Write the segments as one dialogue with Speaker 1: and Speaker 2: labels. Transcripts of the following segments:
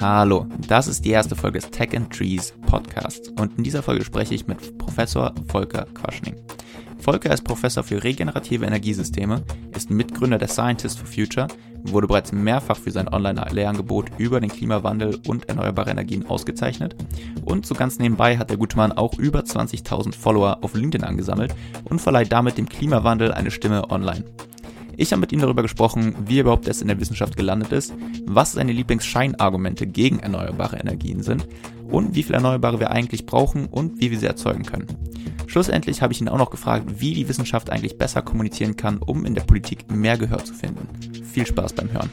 Speaker 1: Hallo, das ist die erste Folge des Tech and Trees Podcasts und in dieser Folge spreche ich mit Professor Volker Quaschning. Volker ist Professor für regenerative Energiesysteme, ist Mitgründer der Scientist for Future, wurde bereits mehrfach für sein Online-Lehrangebot über den Klimawandel und erneuerbare Energien ausgezeichnet und so ganz nebenbei hat der gute Mann auch über 20.000 Follower auf LinkedIn angesammelt und verleiht damit dem Klimawandel eine Stimme online. Ich habe mit ihm darüber gesprochen, wie er überhaupt erst in der Wissenschaft gelandet ist, was seine Lieblingsscheinargumente gegen erneuerbare Energien sind und wie viel Erneuerbare wir eigentlich brauchen und wie wir sie erzeugen können. Schlussendlich habe ich ihn auch noch gefragt, wie die Wissenschaft eigentlich besser kommunizieren kann, um in der Politik mehr Gehör zu finden. Viel Spaß beim Hören.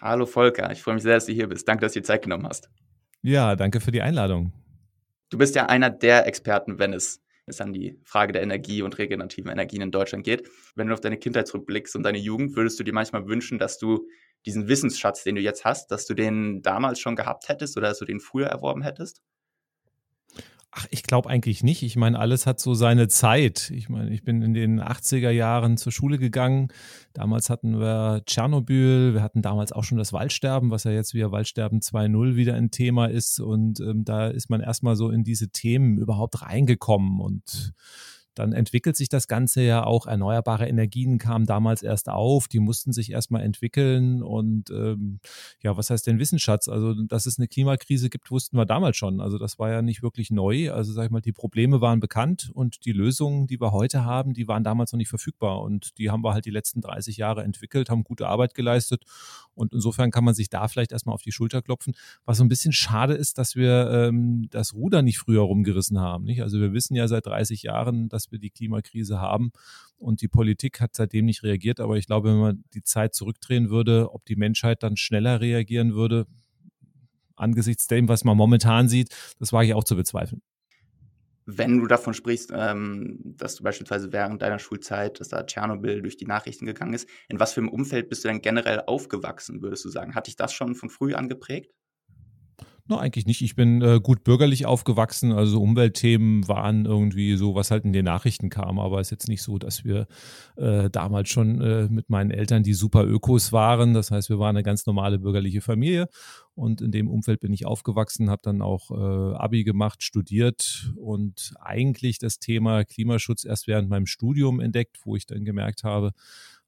Speaker 1: Hallo Volker, ich freue mich sehr, dass du hier bist. Danke, dass du dir Zeit genommen hast.
Speaker 2: Ja, danke für die Einladung.
Speaker 1: Du bist ja einer der Experten, wenn es, es an die Frage der Energie und regenerativen Energien in Deutschland geht. Wenn du auf deine Kindheit zurückblickst und deine Jugend, würdest du dir manchmal wünschen, dass du diesen Wissensschatz, den du jetzt hast, dass du den damals schon gehabt hättest oder dass du den früher erworben hättest?
Speaker 2: Ach, ich glaube eigentlich nicht. Ich meine, alles hat so seine Zeit. Ich meine, ich bin in den 80er Jahren zur Schule gegangen. Damals hatten wir Tschernobyl, wir hatten damals auch schon das Waldsterben, was ja jetzt wieder Waldsterben 2.0 wieder ein Thema ist. Und ähm, da ist man erstmal so in diese Themen überhaupt reingekommen und dann entwickelt sich das Ganze ja auch. Erneuerbare Energien kamen damals erst auf, die mussten sich erstmal entwickeln. Und ähm, ja, was heißt denn Wissensschatz? Also, dass es eine Klimakrise gibt, wussten wir damals schon. Also, das war ja nicht wirklich neu. Also, sag ich mal, die Probleme waren bekannt und die Lösungen, die wir heute haben, die waren damals noch nicht verfügbar. Und die haben wir halt die letzten 30 Jahre entwickelt, haben gute Arbeit geleistet. Und insofern kann man sich da vielleicht erstmal auf die Schulter klopfen. Was so ein bisschen schade ist, dass wir ähm, das Ruder nicht früher rumgerissen haben. Nicht? Also, wir wissen ja seit 30 Jahren, dass wir die Klimakrise haben. Und die Politik hat seitdem nicht reagiert. Aber ich glaube, wenn man die Zeit zurückdrehen würde, ob die Menschheit dann schneller reagieren würde, angesichts dem, was man momentan sieht, das wage ich auch zu bezweifeln.
Speaker 1: Wenn du davon sprichst, ähm, dass du beispielsweise während deiner Schulzeit, dass da Tschernobyl durch die Nachrichten gegangen ist, in was für einem Umfeld bist du denn generell aufgewachsen, würdest du sagen? Hat dich das schon von früh an geprägt?
Speaker 2: No, eigentlich nicht. Ich bin äh, gut bürgerlich aufgewachsen. Also Umweltthemen waren irgendwie so, was halt in den Nachrichten kam. Aber es ist jetzt nicht so, dass wir äh, damals schon äh, mit meinen Eltern die super Ökos waren. Das heißt, wir waren eine ganz normale bürgerliche Familie. Und in dem Umfeld bin ich aufgewachsen, habe dann auch äh, Abi gemacht, studiert und eigentlich das Thema Klimaschutz erst während meinem Studium entdeckt, wo ich dann gemerkt habe,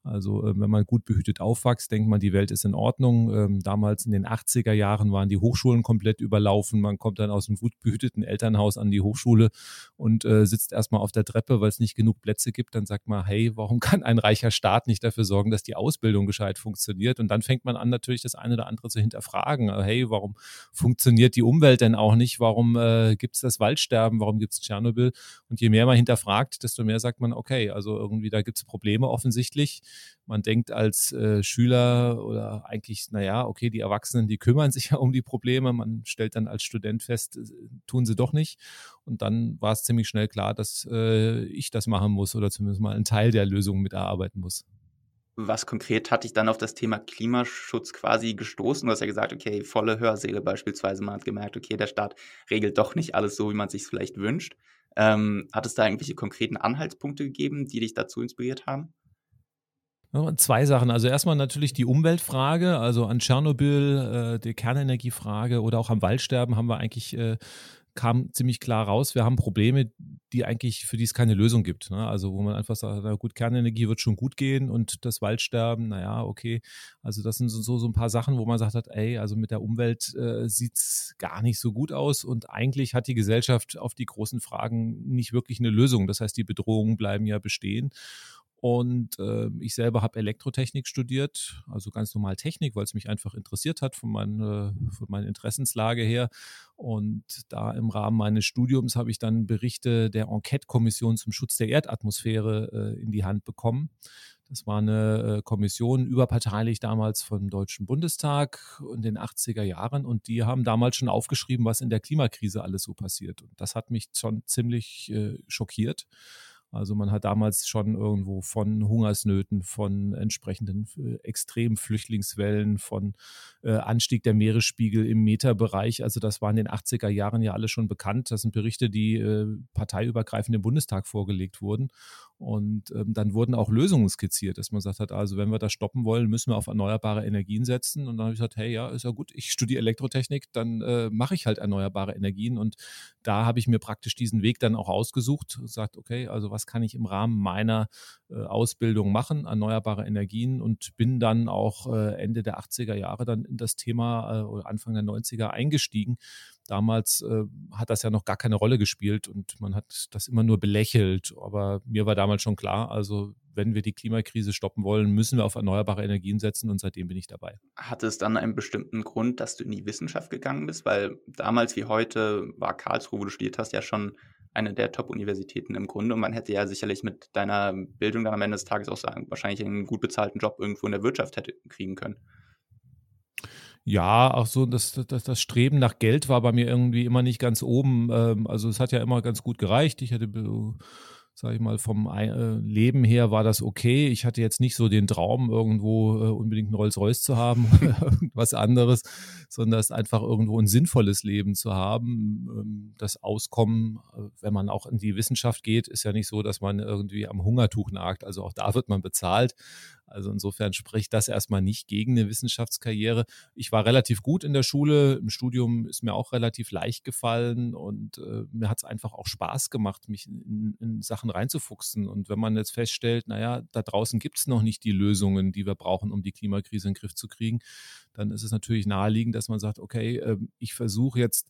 Speaker 2: also äh, wenn man gut behütet aufwächst, denkt man, die Welt ist in Ordnung. Ähm, damals in den 80er Jahren waren die Hochschulen komplett überlaufen. Man kommt dann aus einem gut behüteten Elternhaus an die Hochschule und äh, sitzt erstmal auf der Treppe, weil es nicht genug Plätze gibt. Dann sagt man, hey, warum kann ein reicher Staat nicht dafür sorgen, dass die Ausbildung gescheit funktioniert? Und dann fängt man an, natürlich das eine oder andere zu hinterfragen. Also, hey, warum funktioniert die Umwelt denn auch nicht? Warum äh, gibt es das Waldsterben? Warum gibt es Tschernobyl? Und je mehr man hinterfragt, desto mehr sagt man, okay, also irgendwie da gibt es Probleme offensichtlich man denkt als äh, Schüler oder eigentlich, naja, okay, die Erwachsenen, die kümmern sich ja um die Probleme. Man stellt dann als Student fest, äh, tun sie doch nicht. Und dann war es ziemlich schnell klar, dass äh, ich das machen muss oder zumindest mal einen Teil der Lösung mitarbeiten muss.
Speaker 1: Was konkret hat dich dann auf das Thema Klimaschutz quasi gestoßen? Du hast ja gesagt, okay, volle Hörsäle beispielsweise. Man hat gemerkt, okay, der Staat regelt doch nicht alles so, wie man sich vielleicht wünscht. Ähm, hat es da irgendwelche konkreten Anhaltspunkte gegeben, die dich dazu inspiriert haben?
Speaker 2: Zwei Sachen. Also erstmal natürlich die Umweltfrage, also an Tschernobyl, äh, die Kernenergiefrage oder auch am Waldsterben haben wir eigentlich äh, kam ziemlich klar raus, wir haben Probleme, die eigentlich, für die es keine Lösung gibt. Ne? Also wo man einfach sagt, na gut, Kernenergie wird schon gut gehen und das Waldsterben, naja, okay. Also das sind so, so ein paar Sachen, wo man sagt hat, ey, also mit der Umwelt äh, sieht es gar nicht so gut aus und eigentlich hat die Gesellschaft auf die großen Fragen nicht wirklich eine Lösung. Das heißt, die Bedrohungen bleiben ja bestehen. Und äh, ich selber habe Elektrotechnik studiert, also ganz normal Technik, weil es mich einfach interessiert hat von, mein, äh, von meiner Interessenslage her. Und da im Rahmen meines Studiums habe ich dann Berichte der Enquete-Kommission zum Schutz der Erdatmosphäre äh, in die Hand bekommen. Das war eine äh, Kommission überparteilich damals vom Deutschen Bundestag in den 80er Jahren und die haben damals schon aufgeschrieben, was in der Klimakrise alles so passiert. Und das hat mich schon ziemlich äh, schockiert Also man hat damals schon irgendwo von Hungersnöten, von entsprechenden äh, extremen Flüchtlingswellen, von äh, Anstieg der Meeresspiegel im Meterbereich. Also das war in den 80er Jahren ja alles schon bekannt. Das sind Berichte, die äh, parteiübergreifend im Bundestag vorgelegt wurden. Und ähm, dann wurden auch Lösungen skizziert, dass man gesagt hat, also wenn wir das stoppen wollen, müssen wir auf erneuerbare Energien setzen. Und dann habe ich gesagt, hey, ja, ist ja gut, ich studiere Elektrotechnik, dann äh, mache ich halt erneuerbare Energien. Und da habe ich mir praktisch diesen Weg dann auch ausgesucht und gesagt, okay, also was kann ich im Rahmen meiner äh, Ausbildung machen, erneuerbare Energien und bin dann auch äh, Ende der 80er Jahre dann in das Thema äh, oder Anfang der 90er eingestiegen Damals hat das ja noch gar keine Rolle gespielt und man hat das immer nur belächelt. Aber mir war damals schon klar, also wenn wir die Klimakrise stoppen wollen, müssen wir auf erneuerbare Energien setzen und seitdem bin ich dabei.
Speaker 1: Hat es dann einen bestimmten Grund, dass du in die Wissenschaft gegangen bist? Weil damals wie heute war Karlsruhe, wo du studiert hast, ja schon eine der Top-Universitäten im Grunde. Und man hätte ja sicherlich mit deiner Bildung dann am Ende des Tages auch sagen, wahrscheinlich einen gut bezahlten Job irgendwo in der Wirtschaft hätte kriegen können.
Speaker 2: Ja, auch so, das, das, das Streben nach Geld war bei mir irgendwie immer nicht ganz oben. Ähm, also es hat ja immer ganz gut gereicht. Ich hatte sage ich mal, vom äh, Leben her war das okay. Ich hatte jetzt nicht so den Traum, irgendwo äh, unbedingt ein Rolls-Royce zu haben oder irgendwas anderes, sondern es einfach irgendwo ein sinnvolles Leben zu haben. Ähm, das Auskommen, äh, wenn man auch in die Wissenschaft geht, ist ja nicht so, dass man irgendwie am Hungertuch nagt. Also auch da wird man bezahlt. Also insofern spricht das erstmal nicht gegen eine Wissenschaftskarriere. Ich war relativ gut in der Schule. Im Studium ist mir auch relativ leicht gefallen und äh, mir hat es einfach auch Spaß gemacht, mich in, in, Sachen reinzufuchsen. Und wenn man jetzt feststellt, naja, da draußen gibt es noch nicht die Lösungen, die wir brauchen, um die Klimakrise in den Griff zu kriegen, dann ist es natürlich naheliegend, dass man sagt, okay, äh, ich versuche jetzt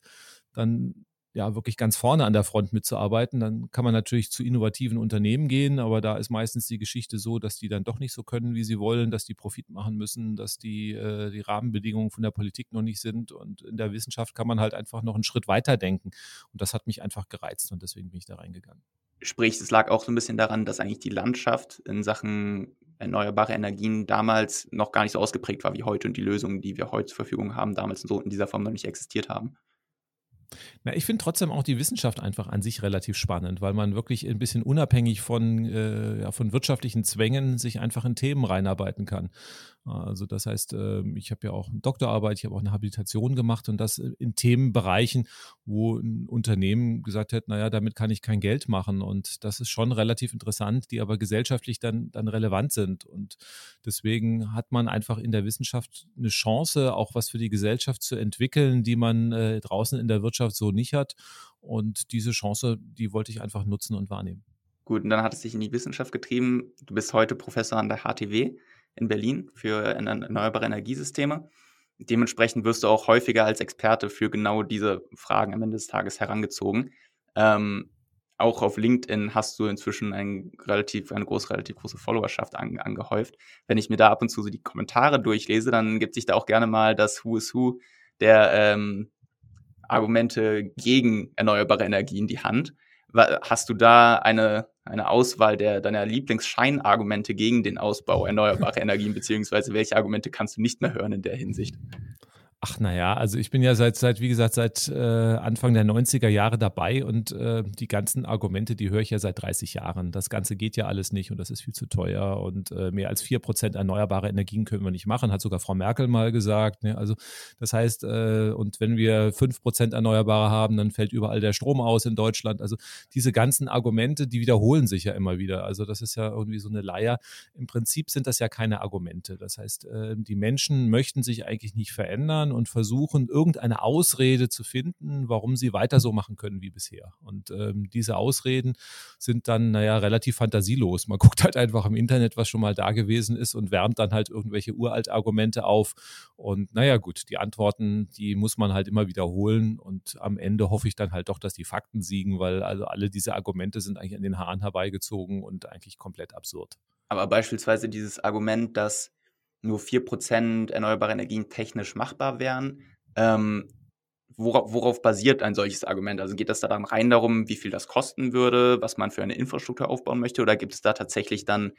Speaker 2: dann ja, wirklich ganz vorne an der Front mitzuarbeiten. Dann kann man natürlich zu innovativen Unternehmen gehen, aber da ist meistens die Geschichte so, dass die dann doch nicht so können, wie sie wollen, dass die Profit machen müssen, dass die, äh, die Rahmenbedingungen von der Politik noch nicht sind. Und in der Wissenschaft kann man halt einfach noch einen Schritt weiter denken. Und das hat mich einfach gereizt und deswegen bin ich da reingegangen.
Speaker 1: Sprich, es lag auch so ein bisschen daran, dass eigentlich die Landschaft in Sachen erneuerbare Energien damals noch gar nicht so ausgeprägt war wie heute und die Lösungen, die wir heute zur Verfügung haben, damals so in dieser Form noch nicht existiert haben.
Speaker 2: Na, ich finde trotzdem auch die Wissenschaft einfach an sich relativ spannend, weil man wirklich ein bisschen unabhängig von, äh, ja, von wirtschaftlichen Zwängen sich einfach in Themen reinarbeiten kann. Also das heißt, ähm, ich habe ja auch eine Doktorarbeit, ich habe auch eine Habilitation gemacht und das in Themenbereichen, wo ein Unternehmen gesagt hat, naja, damit kann ich kein Geld machen. Und das ist schon relativ interessant, die aber gesellschaftlich dann, dann relevant sind. Und deswegen hat man einfach in der Wissenschaft eine Chance, auch was für die Gesellschaft zu entwickeln, die man äh, draußen in der Wirtschaft so nicht hat. Und diese Chance, die wollte ich einfach nutzen und wahrnehmen.
Speaker 1: Gut, und dann hat es sich in die Wissenschaft getrieben. Du bist heute Professor an der HTW in Berlin für erneuerbare Energiesysteme. Dementsprechend wirst du auch häufiger als Experte für genau diese Fragen am Ende des Tages herangezogen. Ähm, auch auf LinkedIn hast du inzwischen ein relativ, eine große, relativ große Followerschaft an, angehäuft. Wenn ich mir da ab und zu so die Kommentare durchlese, dann gibt sich da auch gerne mal das Who is Who der ähm, Argumente gegen erneuerbare Energien die Hand. Hast du da eine, eine Auswahl der, deiner Lieblingsscheinargumente gegen den Ausbau erneuerbarer Energien, beziehungsweise welche Argumente kannst du nicht mehr hören in der Hinsicht?
Speaker 2: Ach naja, also ich bin ja seit, seit wie gesagt, seit äh, Anfang der 90er Jahre dabei und äh, die ganzen Argumente, die höre ich ja seit 30 Jahren. Das Ganze geht ja alles nicht und das ist viel zu teuer und äh, mehr als vier Prozent erneuerbare Energien können wir nicht machen, hat sogar Frau Merkel mal gesagt. Ne? Also das heißt, äh, und wenn wir fünf Prozent Erneuerbare haben, dann fällt überall der Strom aus in Deutschland. Also diese ganzen Argumente, die wiederholen sich ja immer wieder. Also das ist ja irgendwie so eine Leier. Im Prinzip sind das ja keine Argumente. Das heißt, äh, die Menschen möchten sich eigentlich nicht verändern und versuchen, irgendeine Ausrede zu finden, warum sie weiter so machen können wie bisher. Und ähm, diese Ausreden sind dann, naja, relativ fantasielos. Man guckt halt einfach im Internet, was schon mal da gewesen ist und wärmt dann halt irgendwelche Uraltargumente auf. Und naja, gut, die Antworten, die muss man halt immer wiederholen. Und am Ende hoffe ich dann halt doch, dass die Fakten siegen, weil also alle diese Argumente sind eigentlich an den Haaren herbeigezogen und eigentlich komplett absurd.
Speaker 1: Aber beispielsweise dieses Argument, dass nur 4% erneuerbare Energien technisch machbar wären. Ähm, worauf, worauf, basiert ein solches Argument? Also geht das da dann rein darum, wie viel das kosten würde, was man für eine Infrastruktur aufbauen möchte? Oder gibt es da tatsächlich dann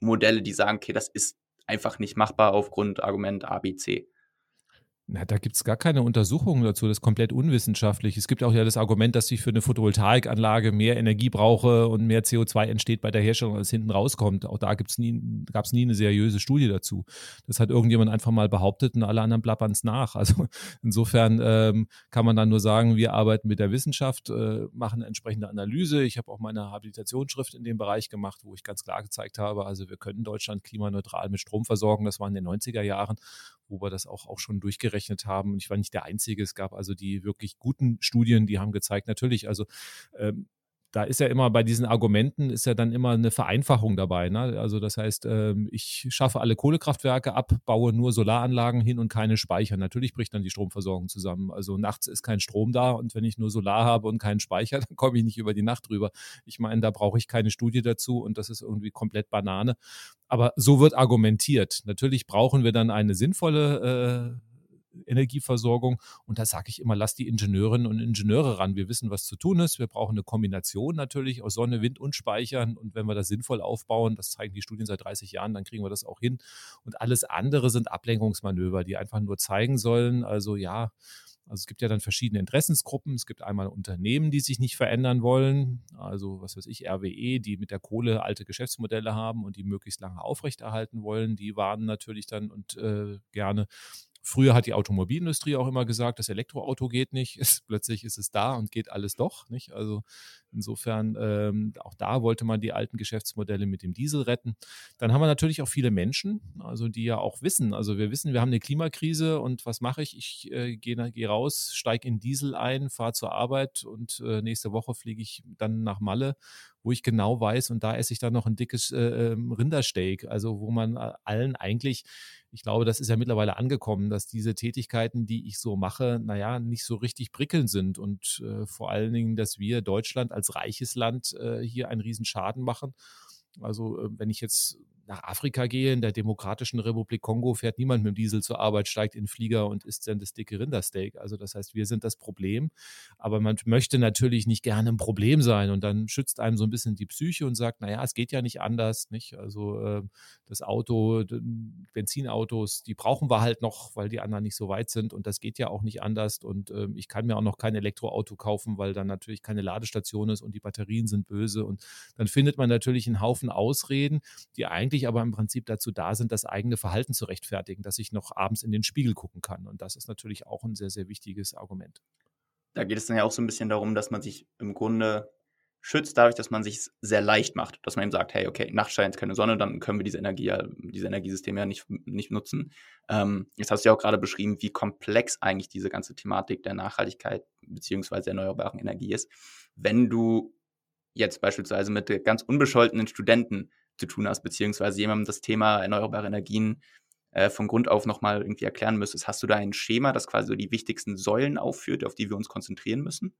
Speaker 1: Modelle, die sagen, okay, das ist einfach nicht machbar aufgrund Argument A, B, C?
Speaker 2: Na, da gibt es gar keine Untersuchungen dazu, das ist komplett unwissenschaftlich. Es gibt auch ja das Argument, dass ich für eine Photovoltaikanlage mehr Energie brauche und mehr CO2 entsteht bei der Herstellung, als hinten rauskommt. Auch da gab es nie eine seriöse Studie dazu. Das hat irgendjemand einfach mal behauptet und alle anderen plappern es nach. Also insofern ähm, kann man dann nur sagen, wir arbeiten mit der Wissenschaft, äh, machen eine entsprechende Analyse. Ich habe auch meine Habilitationsschrift in dem Bereich gemacht, wo ich ganz klar gezeigt habe, also wir können Deutschland klimaneutral mit Strom versorgen. Das war in den 90er Jahren wo wir das auch, auch schon durchgerechnet haben. Und ich war nicht der Einzige. Es gab also die wirklich guten Studien, die haben gezeigt, natürlich, also ähm, da ist ja immer bei diesen Argumenten ist ja dann immer eine Vereinfachung dabei. Ne? Also das heißt, ähm, ich schaffe alle Kohlekraftwerke ab, baue nur Solaranlagen hin und keine Speicher. Natürlich bricht dann die Stromversorgung zusammen. Also nachts ist kein Strom da und wenn ich nur Solar habe und keinen Speicher, dann komme ich nicht über die Nacht drüber. Ich meine, da brauche ich keine Studie dazu und das ist irgendwie komplett Banane. Aber so wird argumentiert. Natürlich brauchen wir dann eine sinnvolle äh, Energieversorgung. Und da sage ich immer, lass die Ingenieurinnen und Ingenieure ran. Wir wissen, was zu tun ist. Wir brauchen eine Kombination natürlich aus Sonne, Wind und Speichern. Und wenn wir das sinnvoll aufbauen, das zeigen die Studien seit 30 Jahren, dann kriegen wir das auch hin. Und alles andere sind Ablenkungsmanöver, die einfach nur zeigen sollen, also ja, also es gibt ja dann verschiedene Interessensgruppen. Es gibt einmal Unternehmen, die sich nicht verändern wollen, also was weiß ich, RWE, die mit der Kohle alte Geschäftsmodelle haben und die möglichst lange aufrechterhalten wollen. Die warnen natürlich dann und äh, gerne Früher hat die Automobilindustrie auch immer gesagt, das Elektroauto geht nicht. Plötzlich ist es da und geht alles doch. Nicht? Also insofern, ähm, auch da wollte man die alten Geschäftsmodelle mit dem Diesel retten. Dann haben wir natürlich auch viele Menschen, also die ja auch wissen, also wir wissen, wir haben eine Klimakrise und was mache ich? Ich äh, gehe geh raus, steige in Diesel ein, fahre zur Arbeit und äh, nächste Woche fliege ich dann nach Malle wo ich genau weiß, und da esse ich dann noch ein dickes äh, ähm, Rindersteak, also wo man äh, allen eigentlich ich glaube, das ist ja mittlerweile angekommen, dass diese Tätigkeiten, die ich so mache, naja, nicht so richtig prickelnd sind und äh, vor allen Dingen, dass wir Deutschland als reiches Land äh, hier einen Riesenschaden machen. Also äh, wenn ich jetzt nach Afrika gehe, in der Demokratischen Republik Kongo fährt niemand mit dem Diesel zur Arbeit, steigt in den Flieger und isst dann das dicke Rindersteak. Also das heißt, wir sind das Problem. Aber man möchte natürlich nicht gerne ein Problem sein und dann schützt einem so ein bisschen die Psyche und sagt, naja, es geht ja nicht anders. Nicht? Also äh, das Auto, Benzinautos, die brauchen wir halt noch, weil die anderen nicht so weit sind und das geht ja auch nicht anders. Und äh, ich kann mir auch noch kein Elektroauto kaufen, weil dann natürlich keine Ladestation ist und die Batterien sind böse. Und dann findet man natürlich einen Haufen Ausreden, die eigentlich eigentlich aber im Prinzip dazu da sind, das eigene Verhalten zu rechtfertigen, dass ich noch abends in den Spiegel gucken kann. Und das ist natürlich auch ein sehr, sehr wichtiges Argument.
Speaker 1: Da geht es dann ja auch so ein bisschen darum, dass man sich im Grunde schützt dadurch, dass man sich sehr leicht macht, dass man eben sagt, hey, okay, nachts scheint keine Sonne, dann können wir diese Energie, diese Energiesysteme ja nicht, nicht nutzen. Ähm, jetzt hast du ja auch gerade beschrieben, wie komplex eigentlich diese ganze Thematik der Nachhaltigkeit beziehungsweise erneuerbaren Energie ist. Wenn du jetzt beispielsweise mit ganz unbescholtenen Studenten zu tun hast, beziehungsweise jemandem das Thema erneuerbare Energien äh, von Grund auf nochmal irgendwie erklären müsstest. Hast du da ein Schema, das quasi so die wichtigsten Säulen aufführt, auf die wir uns konzentrieren müssen?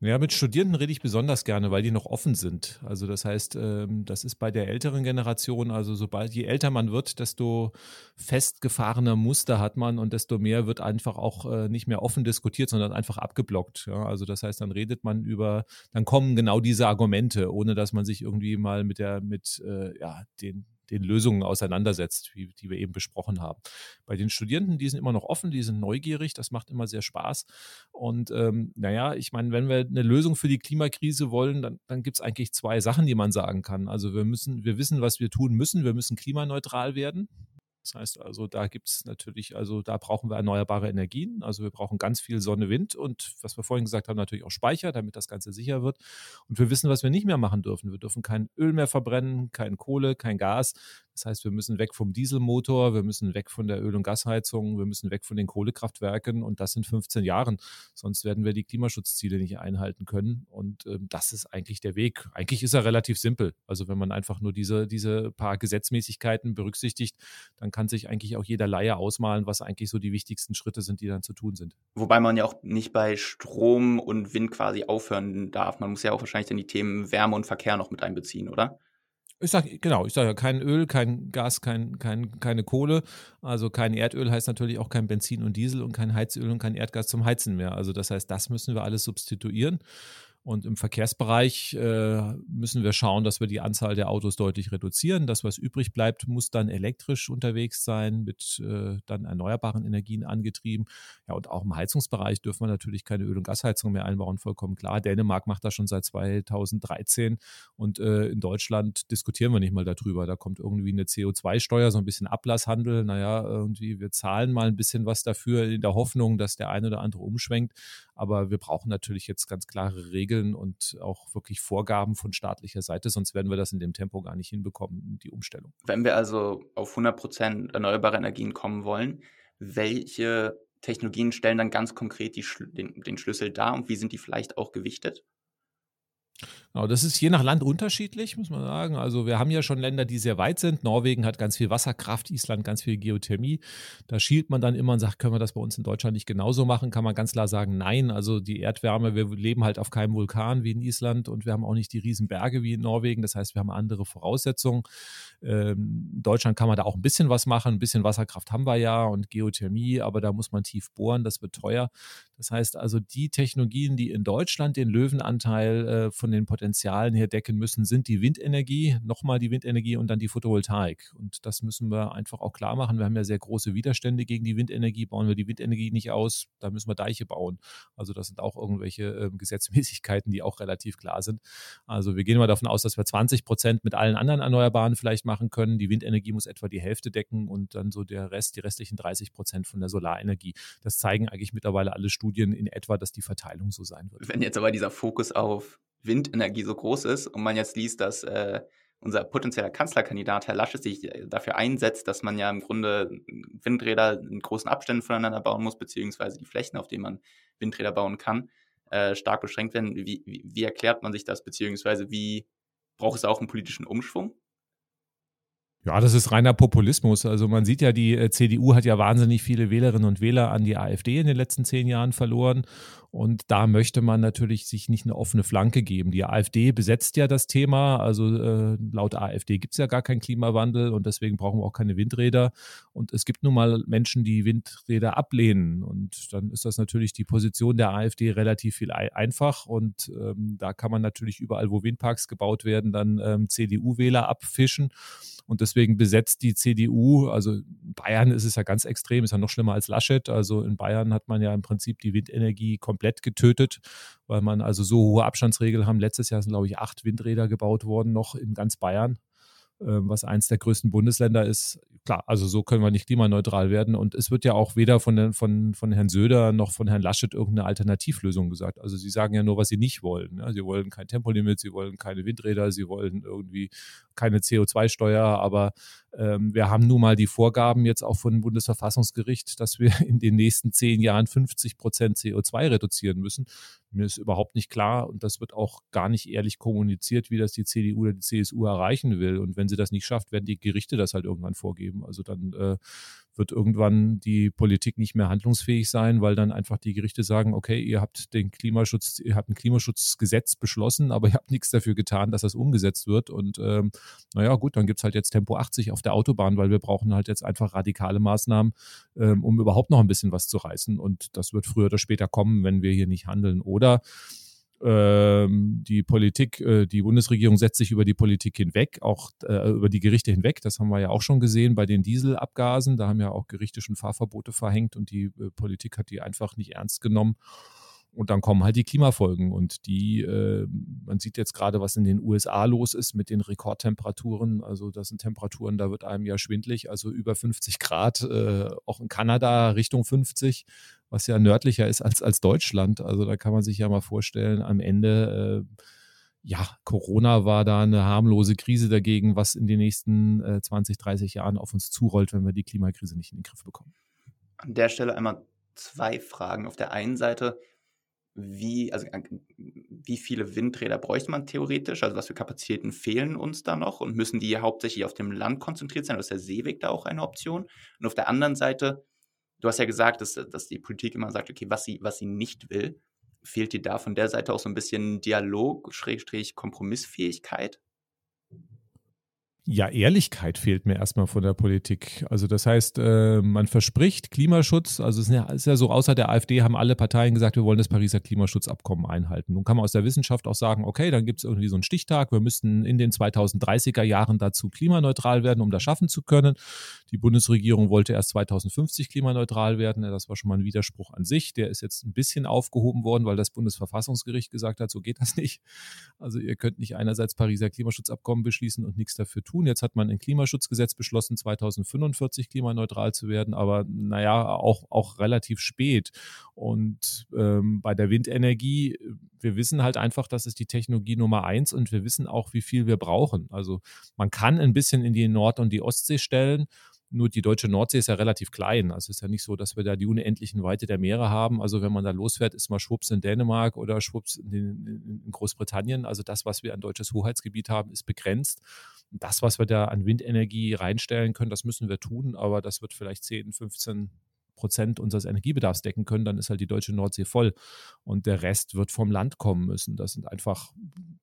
Speaker 2: Ja, mit Studierenden rede ich besonders gerne, weil die noch offen sind. Also das heißt, ähm, das ist bei der älteren Generation, also sobald je älter man wird, desto festgefahrene Muster hat man und desto mehr wird einfach auch äh, nicht mehr offen diskutiert, sondern einfach abgeblockt. Also das heißt, dann redet man über, dann kommen genau diese Argumente, ohne dass man sich irgendwie mal mit der, mit äh, ja, den den Lösungen auseinandersetzt, wie, die wir eben besprochen haben. Bei den Studierenden, die sind immer noch offen, die sind neugierig, das macht immer sehr Spaß. Und ähm, naja, ich meine, wenn wir eine Lösung für die Klimakrise wollen, dann, dann gibt es eigentlich zwei Sachen, die man sagen kann. Also wir müssen, wir wissen, was wir tun müssen. Wir müssen klimaneutral werden. Das heißt also, da gibt es natürlich, also da brauchen wir erneuerbare Energien. Also wir brauchen ganz viel Sonne, Wind und was wir vorhin gesagt haben, natürlich auch Speicher, damit das Ganze sicher wird. Und wir wissen, was wir nicht mehr machen dürfen. Wir dürfen kein Öl mehr verbrennen, kein Kohle, kein Gas. Das heißt, wir müssen weg vom Dieselmotor, wir müssen weg von der Öl- und Gasheizung, wir müssen weg von den Kohlekraftwerken und das in 15 Jahren. Sonst werden wir die Klimaschutzziele nicht einhalten können. Und ähm, das ist eigentlich der Weg. Eigentlich ist er relativ simpel. Also wenn man einfach nur diese, diese paar Gesetzmäßigkeiten berücksichtigt, dann kann sich eigentlich auch jeder Laie ausmalen, was eigentlich so die wichtigsten Schritte sind, die dann zu tun sind.
Speaker 1: Wobei man ja auch nicht bei Strom und Wind quasi aufhören darf. Man muss ja auch wahrscheinlich dann die Themen Wärme und Verkehr noch mit einbeziehen, oder?
Speaker 2: Ich sage, genau, ich sage ja kein Öl, kein Gas, kein, kein, keine Kohle. Also kein Erdöl heißt natürlich auch kein Benzin und Diesel und kein Heizöl und kein Erdgas zum Heizen mehr. Also das heißt, das müssen wir alles substituieren. Und im Verkehrsbereich äh, müssen wir schauen, dass wir die Anzahl der Autos deutlich reduzieren. Das, was übrig bleibt, muss dann elektrisch unterwegs sein, mit äh, dann erneuerbaren Energien angetrieben. Ja, und auch im Heizungsbereich dürfen wir natürlich keine Öl- und Gasheizung mehr einbauen, vollkommen klar. Dänemark macht das schon seit 2013 und äh, in Deutschland diskutieren wir nicht mal darüber. Da kommt irgendwie eine CO2-Steuer, so ein bisschen Ablasshandel. Naja, irgendwie, wir zahlen mal ein bisschen was dafür in der Hoffnung, dass der eine oder andere umschwenkt. Aber wir brauchen natürlich jetzt ganz klare Regeln und auch wirklich Vorgaben von staatlicher Seite, sonst werden wir das in dem Tempo gar nicht hinbekommen, die Umstellung.
Speaker 1: Wenn wir also auf 100 Prozent erneuerbare Energien kommen wollen, welche Technologien stellen dann ganz konkret die, den, den Schlüssel dar und wie sind die vielleicht auch gewichtet?
Speaker 2: Genau, das ist je nach Land unterschiedlich, muss man sagen. Also wir haben ja schon Länder, die sehr weit sind. Norwegen hat ganz viel Wasserkraft, Island ganz viel Geothermie. Da schielt man dann immer und sagt, können wir das bei uns in Deutschland nicht genauso machen? Kann man ganz klar sagen, nein. Also die Erdwärme, wir leben halt auf keinem Vulkan wie in Island und wir haben auch nicht die Riesenberge wie in Norwegen. Das heißt, wir haben andere Voraussetzungen. Ähm, in Deutschland kann man da auch ein bisschen was machen. Ein bisschen Wasserkraft haben wir ja und Geothermie, aber da muss man tief bohren, das wird teuer. Das heißt also, die Technologien, die in Deutschland den Löwenanteil äh, von den Potenzialen her decken müssen, sind die Windenergie, nochmal die Windenergie und dann die Photovoltaik. Und das müssen wir einfach auch klar machen. Wir haben ja sehr große Widerstände gegen die Windenergie. Bauen wir die Windenergie nicht aus, da müssen wir Deiche bauen. Also das sind auch irgendwelche äh, Gesetzmäßigkeiten, die auch relativ klar sind. Also wir gehen mal davon aus, dass wir 20 Prozent mit allen anderen Erneuerbaren vielleicht machen können. Die Windenergie muss etwa die Hälfte decken und dann so der Rest, die restlichen 30 Prozent von der Solarenergie. Das zeigen eigentlich mittlerweile alle Studien in etwa, dass die Verteilung so sein wird.
Speaker 1: Wenn jetzt aber dieser Fokus auf Windenergie so groß ist und man jetzt liest, dass äh, unser potenzieller Kanzlerkandidat Herr Laschet sich äh, dafür einsetzt, dass man ja im Grunde Windräder in großen Abständen voneinander bauen muss, beziehungsweise die Flächen, auf denen man Windräder bauen kann, äh, stark beschränkt werden. Wie, wie, wie erklärt man sich das, beziehungsweise wie braucht es auch einen politischen Umschwung?
Speaker 2: Ja, das ist reiner Populismus. Also man sieht ja, die äh, CDU hat ja wahnsinnig viele Wählerinnen und Wähler an die AfD in den letzten zehn Jahren verloren. Und da möchte man natürlich sich nicht eine offene Flanke geben. Die AfD besetzt ja das Thema. Also äh, laut AfD gibt es ja gar keinen Klimawandel und deswegen brauchen wir auch keine Windräder. Und es gibt nun mal Menschen, die Windräder ablehnen. Und dann ist das natürlich die Position der AfD relativ viel einfach. Und ähm, da kann man natürlich überall, wo Windparks gebaut werden, dann ähm, CDU-Wähler abfischen. Und deswegen besetzt die CDU, also in Bayern ist es ja ganz extrem, ist ja noch schlimmer als Laschet. Also in Bayern hat man ja im Prinzip die Windenergie komplett getötet, weil man also so hohe Abstandsregeln haben. Letztes Jahr sind, glaube ich, acht Windräder gebaut worden, noch in ganz Bayern. Ähm, was eins der größten Bundesländer ist. Klar, also so können wir nicht klimaneutral werden. Und es wird ja auch weder von, den, von, von Herrn Söder noch von Herrn Laschet irgendeine Alternativlösung gesagt. Also sie sagen ja nur, was sie nicht wollen. Ja, sie wollen kein Tempolimit, sie wollen keine Windräder, sie wollen irgendwie keine CO2-Steuer. Aber ähm, wir haben nun mal die Vorgaben jetzt auch von dem Bundesverfassungsgericht, dass wir in den nächsten zehn Jahren 50 Prozent CO2 reduzieren müssen. Mir ist überhaupt nicht klar und das wird auch gar nicht ehrlich kommuniziert, wie das die CDU oder die CSU erreichen will. Und wenn sie das nicht schafft, werden die Gerichte das halt irgendwann vorgeben. Also dann äh, wird irgendwann die Politik nicht mehr handlungsfähig sein, weil dann einfach die Gerichte sagen, okay, ihr habt den Klimaschutz, ihr habt ein Klimaschutzgesetz beschlossen, aber ihr habt nichts dafür getan, dass das umgesetzt wird. Und ähm, naja, gut, dann gibt es halt jetzt Tempo 80 auf der Autobahn, weil wir brauchen halt jetzt einfach radikale Maßnahmen, ähm, um überhaupt noch ein bisschen was zu reißen. Und das wird früher oder später kommen, wenn wir hier nicht handeln. Oder die Politik, äh, die Bundesregierung setzt sich über die Politik hinweg, auch äh, über die Gerichte hinweg. Das haben wir ja auch schon gesehen bei den Dieselabgasen. Da haben ja auch Gerichte schon Fahrverbote verhängt und die äh, Politik hat die einfach nicht ernst genommen. Und dann kommen halt die Klimafolgen und die, äh, man sieht jetzt gerade, was in den USA los ist mit den Rekordtemperaturen. Also das sind Temperaturen, da wird einem ja schwindlig, also über 50 Grad, äh, auch in Kanada Richtung 50 was ja nördlicher ist als, als Deutschland. Also da kann man sich ja mal vorstellen, am Ende, äh, ja, Corona war da eine harmlose Krise dagegen, was in den nächsten äh, 20, 30 Jahren auf uns zurollt, wenn wir die Klimakrise nicht in den Griff bekommen.
Speaker 1: An der Stelle einmal zwei Fragen. Auf der einen Seite, wie, also, wie viele Windräder bräuchte man theoretisch? Also was für Kapazitäten fehlen uns da noch und müssen die hauptsächlich auf dem Land konzentriert sein? Oder ist der Seeweg da auch eine Option? Und auf der anderen Seite, du hast ja gesagt, dass, dass die Politik immer sagt, okay, was sie, was sie nicht will. Fehlt dir da von der Seite auch so ein bisschen Dialog, Schrägstrich, Kompromissfähigkeit?
Speaker 2: Ja, Ehrlichkeit fehlt mir erstmal von der Politik. Also das heißt, äh, man verspricht Klimaschutz, also es ist ja, so, außer der AfD haben alle Parteien gesagt, wir wollen das Pariser Klimaschutzabkommen einhalten. Nun kann man aus der Wissenschaft auch sagen, okay, dann gibt es irgendwie so einen Stichtag, wir müssten in den 2030er Jahren dazu klimaneutral werden, um das schaffen zu können. Die Bundesregierung wollte erst 2050 klimaneutral werden, das war schon mal ein Widerspruch an sich. Der ist jetzt ein bisschen aufgehoben worden, weil das Bundesverfassungsgericht gesagt hat, so geht das nicht. Also ihr könnt nicht einerseits Pariser Klimaschutzabkommen beschließen und nichts dafür tun. Jetzt hat man ein Klimaschutzgesetz beschlossen, 2045 klimaneutral zu werden, aber naja, auch, auch relativ spät. Und ähm, bei der Windenergie, wir wissen halt einfach, das ist die Technologie Nummer eins und wir wissen auch, wie viel wir brauchen. Also man kann ein bisschen in die Nord- und die Ostsee stellen nur die deutsche Nordsee ist ja relativ klein. Also es ist ja nicht so, dass wir da die unendlichen Weite der Meere haben. Also wenn man da losfährt, ist man schwupps in Dänemark oder schwupps in Großbritannien. Also das, was wir an deutsches Hoheitsgebiet haben, ist begrenzt. Das, was wir da an Windenergie reinstellen können, das müssen wir tun. Aber das wird vielleicht 10, 15, Prozent unseres Energiebedarfs decken können, dann ist halt die deutsche Nordsee voll. Und der Rest wird vom Land kommen müssen. Das sind einfach,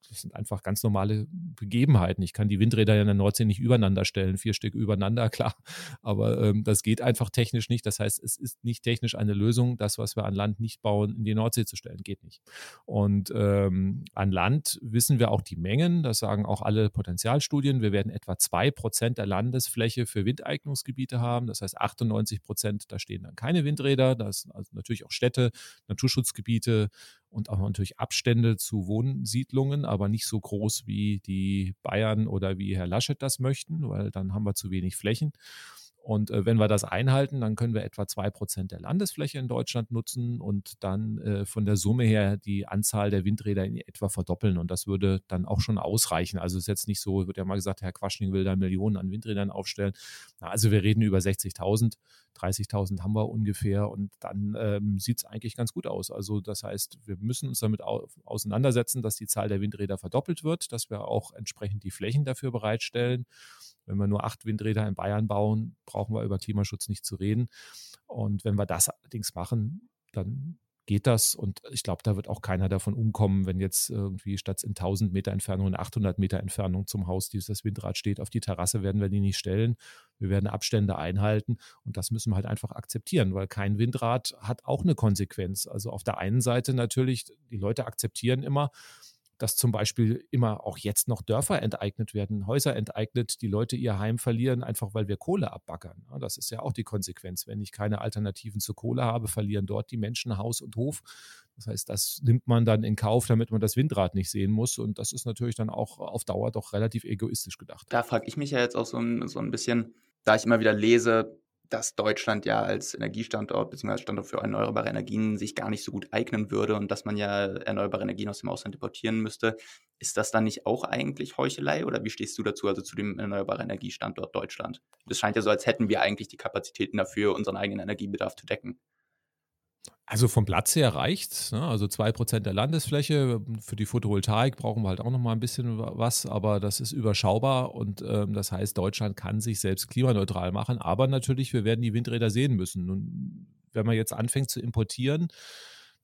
Speaker 2: das sind einfach ganz normale Begebenheiten. Ich kann die Windräder ja in der Nordsee nicht übereinander stellen, vier Stück übereinander, klar. Aber ähm, das geht einfach technisch nicht. Das heißt, es ist nicht technisch eine Lösung, das, was wir an Land nicht bauen, in die Nordsee zu stellen. Geht nicht. Und ähm, an Land wissen wir auch die Mengen. Das sagen auch alle Potenzialstudien. Wir werden etwa zwei Prozent der Landesfläche für Windeignungsgebiete haben. Das heißt, 98 Prozent, da stehen dann keine Windräder. Da sind also natürlich auch Städte, Naturschutzgebiete und auch natürlich Abstände zu Wohnsiedlungen, aber nicht so groß wie die Bayern oder wie Herr Laschet das möchten, weil dann haben wir zu wenig Flächen. Und äh, wenn wir das einhalten, dann können wir etwa zwei Prozent der Landesfläche in Deutschland nutzen und dann äh, von der Summe her die Anzahl der Windräder in etwa verdoppeln. Und das würde dann auch schon ausreichen. Also es ist jetzt nicht so, wird ja mal gesagt, Herr Quaschning will da Millionen an Windrädern aufstellen. Also wir reden über 60.000, 30.000 haben wir ungefähr und dann ähm, sieht es eigentlich ganz gut aus. Also das heißt, wir müssen uns damit au auseinandersetzen, dass die Zahl der Windräder verdoppelt wird, dass wir auch entsprechend die Flächen dafür bereitstellen. Wenn wir nur acht Windräder in Bayern bauen, brauchen wir über Klimaschutz nicht zu reden. Und wenn wir das allerdings machen, dann geht das. Und ich glaube, da wird auch keiner davon umkommen, wenn jetzt irgendwie statt in 1000 Meter Entfernung in 800 Meter Entfernung zum Haus dieses Windrad steht. Auf die Terrasse werden wir die nicht stellen. Wir werden Abstände einhalten und das müssen wir halt einfach akzeptieren, weil kein Windrad hat auch eine Konsequenz. Also auf der einen Seite natürlich, die Leute akzeptieren immer, dass zum Beispiel immer auch jetzt noch Dörfer enteignet werden, Häuser enteignet, die Leute ihr Heim verlieren, einfach weil wir Kohle abbackern. Das ist ja auch die Konsequenz. Wenn ich keine Alternativen zur Kohle habe, verlieren dort die Menschen Haus und Hof. Das heißt, das nimmt man dann in Kauf, damit man das Windrad nicht sehen muss. Und das ist natürlich dann auch auf Dauer doch relativ egoistisch gedacht.
Speaker 1: Da frage ich mich ja jetzt auch so ein, so ein bisschen, da ich immer wieder lese, dass Deutschland ja als Energiestandort bzw. Standort für erneuerbare Energien sich gar nicht so gut eignen würde und dass man ja erneuerbare Energien aus dem Ausland importieren müsste. Ist das dann nicht auch eigentlich Heuchelei oder wie stehst du dazu, also zu dem erneuerbaren Energiestandort Deutschland? Es scheint ja so, als hätten wir eigentlich die Kapazitäten dafür, unseren eigenen Energiebedarf zu decken.
Speaker 2: Also vom Platz her reicht ne? Also zwei Prozent der Landesfläche. Für die Photovoltaik brauchen wir halt auch noch mal ein bisschen was, aber das ist überschaubar und ähm, das heißt, Deutschland kann sich selbst klimaneutral machen. Aber natürlich, wir werden die Windräder sehen müssen. Und wenn man jetzt anfängt zu importieren,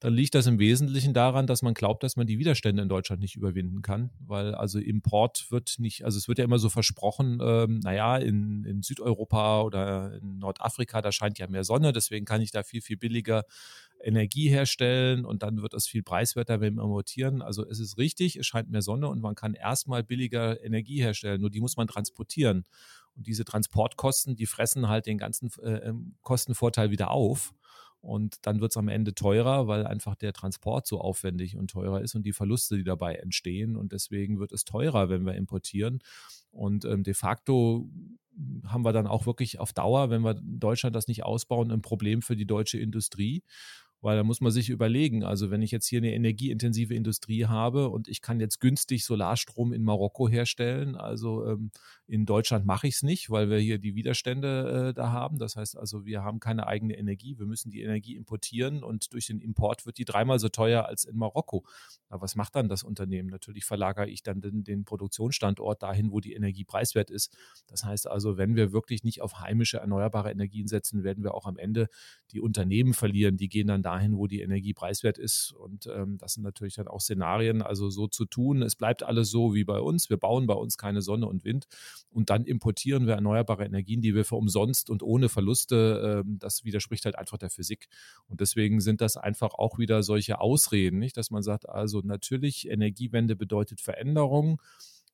Speaker 2: dann liegt das im Wesentlichen daran, dass man glaubt, dass man die Widerstände in Deutschland nicht überwinden kann, weil also Import wird nicht, also es wird ja immer so versprochen, ähm, naja, in, in Südeuropa oder in Nordafrika, da scheint ja mehr Sonne, deswegen kann ich da viel, viel billiger Energie herstellen und dann wird das viel preiswerter, wenn wir importieren. Also es ist richtig, es scheint mehr Sonne und man kann erstmal billiger Energie herstellen, nur die muss man transportieren. Und diese Transportkosten, die fressen halt den ganzen äh, ähm, Kostenvorteil wieder auf. Und dann wird es am Ende teurer, weil einfach der Transport so aufwendig und teurer ist und die Verluste, die dabei entstehen. Und deswegen wird es teurer, wenn wir importieren. Und ähm, de facto haben wir dann auch wirklich auf Dauer, wenn wir Deutschland das nicht ausbauen, ein Problem für die deutsche Industrie. Weil da muss man sich überlegen, also wenn ich jetzt hier eine energieintensive Industrie habe und ich kann jetzt günstig Solarstrom in Marokko herstellen, also ähm, in Deutschland mache ich es nicht, weil wir hier die Widerstände äh, da haben. Das heißt also, wir haben keine eigene Energie, wir müssen die Energie importieren und durch den Import wird die dreimal so teuer als in Marokko. Aber was macht dann das Unternehmen? Natürlich verlagere ich dann den, den Produktionsstandort dahin, wo die Energie preiswert ist. Das heißt also, wenn wir wirklich nicht auf heimische erneuerbare Energien setzen, werden wir auch am Ende die Unternehmen verlieren. Die gehen dann da dahin, wo die Energie preiswert ist. Und ähm, das sind natürlich dann auch Szenarien, also so zu tun, es bleibt alles so wie bei uns. Wir bauen bei uns keine Sonne und Wind und dann importieren wir erneuerbare Energien, die wir für umsonst und ohne Verluste, ähm, das widerspricht halt einfach der Physik. Und deswegen sind das einfach auch wieder solche Ausreden, nicht, dass man sagt, also natürlich, Energiewende bedeutet Veränderung.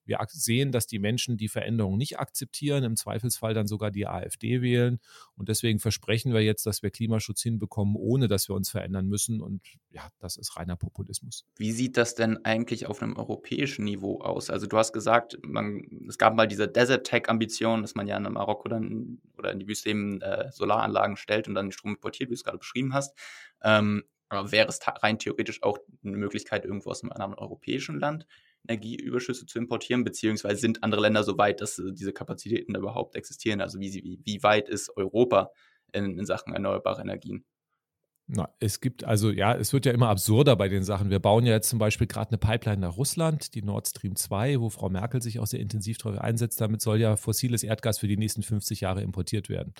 Speaker 2: Wir sehen, dass die Menschen die Veränderung nicht akzeptieren, im Zweifelsfall dann sogar die AfD wählen. Und deswegen versprechen wir jetzt, dass wir Klimaschutz hinbekommen, ohne dass wir uns verändern müssen. Und ja, das ist reiner Populismus.
Speaker 1: Wie sieht das denn eigentlich auf einem europäischen Niveau aus? Also du hast gesagt, man, es gab mal diese Desert Tech-Ambition, dass man ja in Marokko dann oder in die Wüste eben äh, Solaranlagen stellt und dann den Strom importiert, wie du es gerade beschrieben hast. Ähm, aber wäre es rein theoretisch auch eine Möglichkeit, irgendwo aus einem anderen europäischen Land Energieüberschüsse zu importieren, beziehungsweise sind andere Länder so weit, dass äh, diese Kapazitäten überhaupt existieren? Also wie, wie, weit ist Europa in, in Sachen erneuerbare Energien?
Speaker 2: Na, es gibt also, ja, es wird ja immer absurder bei den Sachen. Wir bauen ja jetzt zum Beispiel gerade eine Pipeline nach Russland, die Nord Stream 2, wo Frau Merkel sich auch sehr intensiv dafür einsetzt. Damit soll ja fossiles Erdgas für die nächsten 50 Jahre importiert werden.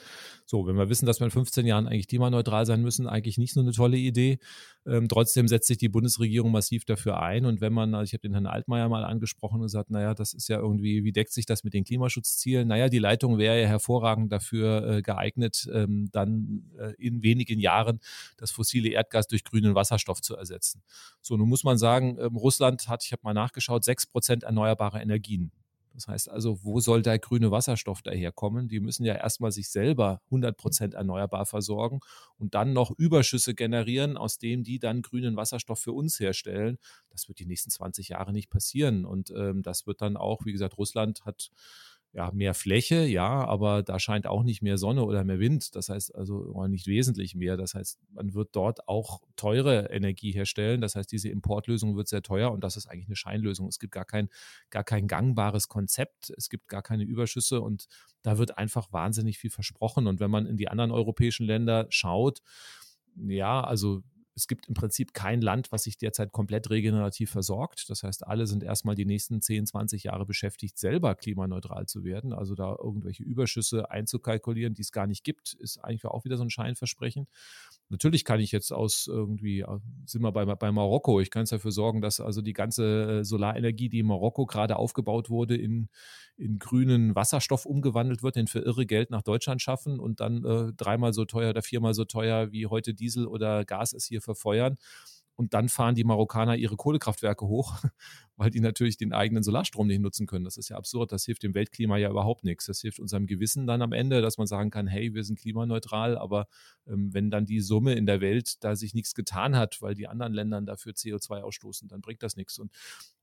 Speaker 2: So, wenn wir wissen, dass wir in 15 Jahren eigentlich klimaneutral sein müssen, eigentlich nicht so eine tolle Idee. Ähm, trotzdem setzt sich die Bundesregierung massiv dafür ein. Und wenn man, also ich habe den Herrn Altmaier mal angesprochen und gesagt, naja, das ist ja irgendwie, wie deckt sich das mit den Klimaschutzzielen? Naja, die Leitung wäre ja hervorragend dafür äh, geeignet, ähm, dann äh, in wenigen Jahren das fossile Erdgas durch grünen Wasserstoff zu ersetzen. So, nun muss man sagen, ähm, Russland hat, ich habe mal nachgeschaut, sechs Prozent erneuerbare Energien. Das heißt also, wo soll der grüne Wasserstoff daherkommen? Die müssen ja erstmal sich selber 100 Prozent erneuerbar versorgen und dann noch Überschüsse generieren, aus denen die dann grünen Wasserstoff für uns herstellen. Das wird die nächsten 20 Jahre nicht passieren. Und ähm, das wird dann auch, wie gesagt, Russland hat ja, mehr Fläche, ja, aber da scheint auch nicht mehr Sonne oder mehr Wind. Das heißt also nicht wesentlich mehr. Das heißt, man wird dort auch teure Energie herstellen. Das heißt, diese Importlösung wird sehr teuer und das ist eigentlich eine Scheinlösung. Es gibt gar kein, gar kein gangbares Konzept. Es gibt gar keine Überschüsse und da wird einfach wahnsinnig viel versprochen. Und wenn man in die anderen europäischen Länder schaut, ja, also es gibt im Prinzip kein Land, was sich derzeit komplett regenerativ versorgt. Das heißt, alle sind erstmal die nächsten 10, 20 Jahre beschäftigt, selber klimaneutral zu werden. Also da irgendwelche Überschüsse einzukalkulieren, die es gar nicht gibt, ist eigentlich auch wieder so ein Scheinversprechen. Natürlich kann ich jetzt aus irgendwie, äh, sind wir bei, bei Marokko, ich kann es dafür sorgen, dass also die ganze äh, Solarenergie, die in Marokko gerade aufgebaut wurde, in, in grünen Wasserstoff umgewandelt wird, den für irre Geld nach Deutschland schaffen und dann äh, dreimal so teuer oder viermal so teuer wie heute Diesel oder Gas es hier verfeuern. Und dann fahren die Marokkaner ihre Kohlekraftwerke hoch, weil die natürlich den eigenen Solarstrom nicht nutzen können. Das ist ja absurd. Das hilft dem Weltklima ja überhaupt nichts. Das hilft unserem Gewissen dann am Ende, dass man sagen kann, hey, wir sind klimaneutral. Aber ähm, wenn dann die Summe in der Welt da sich nichts getan hat, weil die anderen Länder dafür CO2 ausstoßen, dann bringt das nichts. Und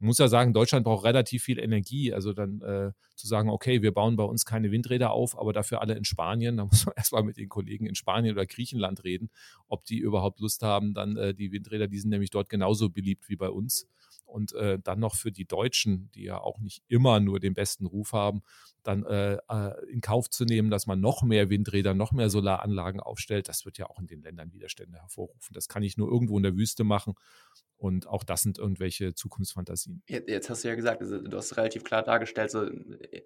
Speaker 2: man muss ja sagen, Deutschland braucht relativ viel Energie. Also dann äh, zu sagen, okay, wir bauen bei uns keine Windräder auf, aber dafür alle in Spanien. Da muss man erstmal mit den Kollegen in Spanien oder Griechenland reden, ob die überhaupt Lust haben, dann äh, die Windräder, die sind nämlich dort genauso beliebt wie bei uns. Und äh, dann noch für die Deutschen, die ja auch nicht immer nur den besten Ruf haben, dann äh, äh, in Kauf zu nehmen, dass man noch mehr Windräder, noch mehr Solaranlagen aufstellt, das wird ja auch in den Ländern Widerstände hervorrufen. Das kann ich nur irgendwo in der Wüste machen. Und auch das sind irgendwelche Zukunftsfantasien.
Speaker 1: Jetzt hast du ja gesagt, also du hast relativ klar dargestellt, so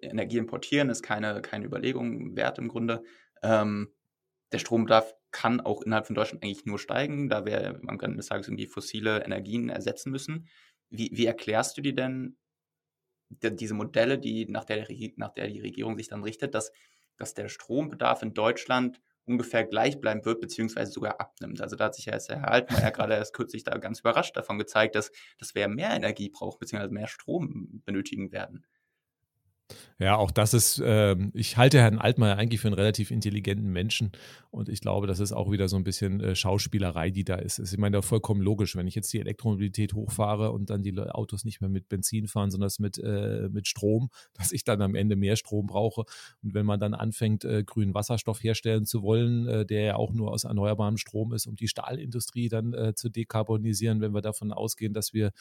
Speaker 1: Energie importieren ist keine, keine Überlegung wert im Grunde. Ähm, der Strombedarf kann auch innerhalb von Deutschland eigentlich nur steigen, da wir am Ende des Tages irgendwie fossile Energien ersetzen müssen. Wie, wie erklärst du dir denn die, diese Modelle, die, nach, der, nach der die Regierung sich dann richtet, dass, dass der Strombedarf in Deutschland ungefähr gleich bleiben wird, beziehungsweise sogar abnimmt. Also da hat sich ja jetzt der Herr Altmaier gerade erst kürzlich da ganz überrascht davon gezeigt, dass, dass wir mehr Energie brauchen, beziehungsweise mehr Strom benötigen werden.
Speaker 2: Ja, auch das ist, äh, ich halte Herrn Altmaier eigentlich für einen relativ intelligenten Menschen und ich glaube, das ist auch wieder so ein bisschen äh, Schauspielerei, die da ist. Ich meine, da vollkommen logisch, wenn ich jetzt die Elektromobilität hochfahre und dann die Autos nicht mehr mit Benzin fahren, sondern mit, äh, mit Strom, dass ich dann am Ende mehr Strom brauche. Und wenn man dann anfängt, äh, grünen Wasserstoff herstellen zu wollen, äh, der ja auch nur aus erneuerbarem Strom ist, um die Stahlindustrie dann äh, zu dekarbonisieren, wenn wir davon ausgehen, dass wir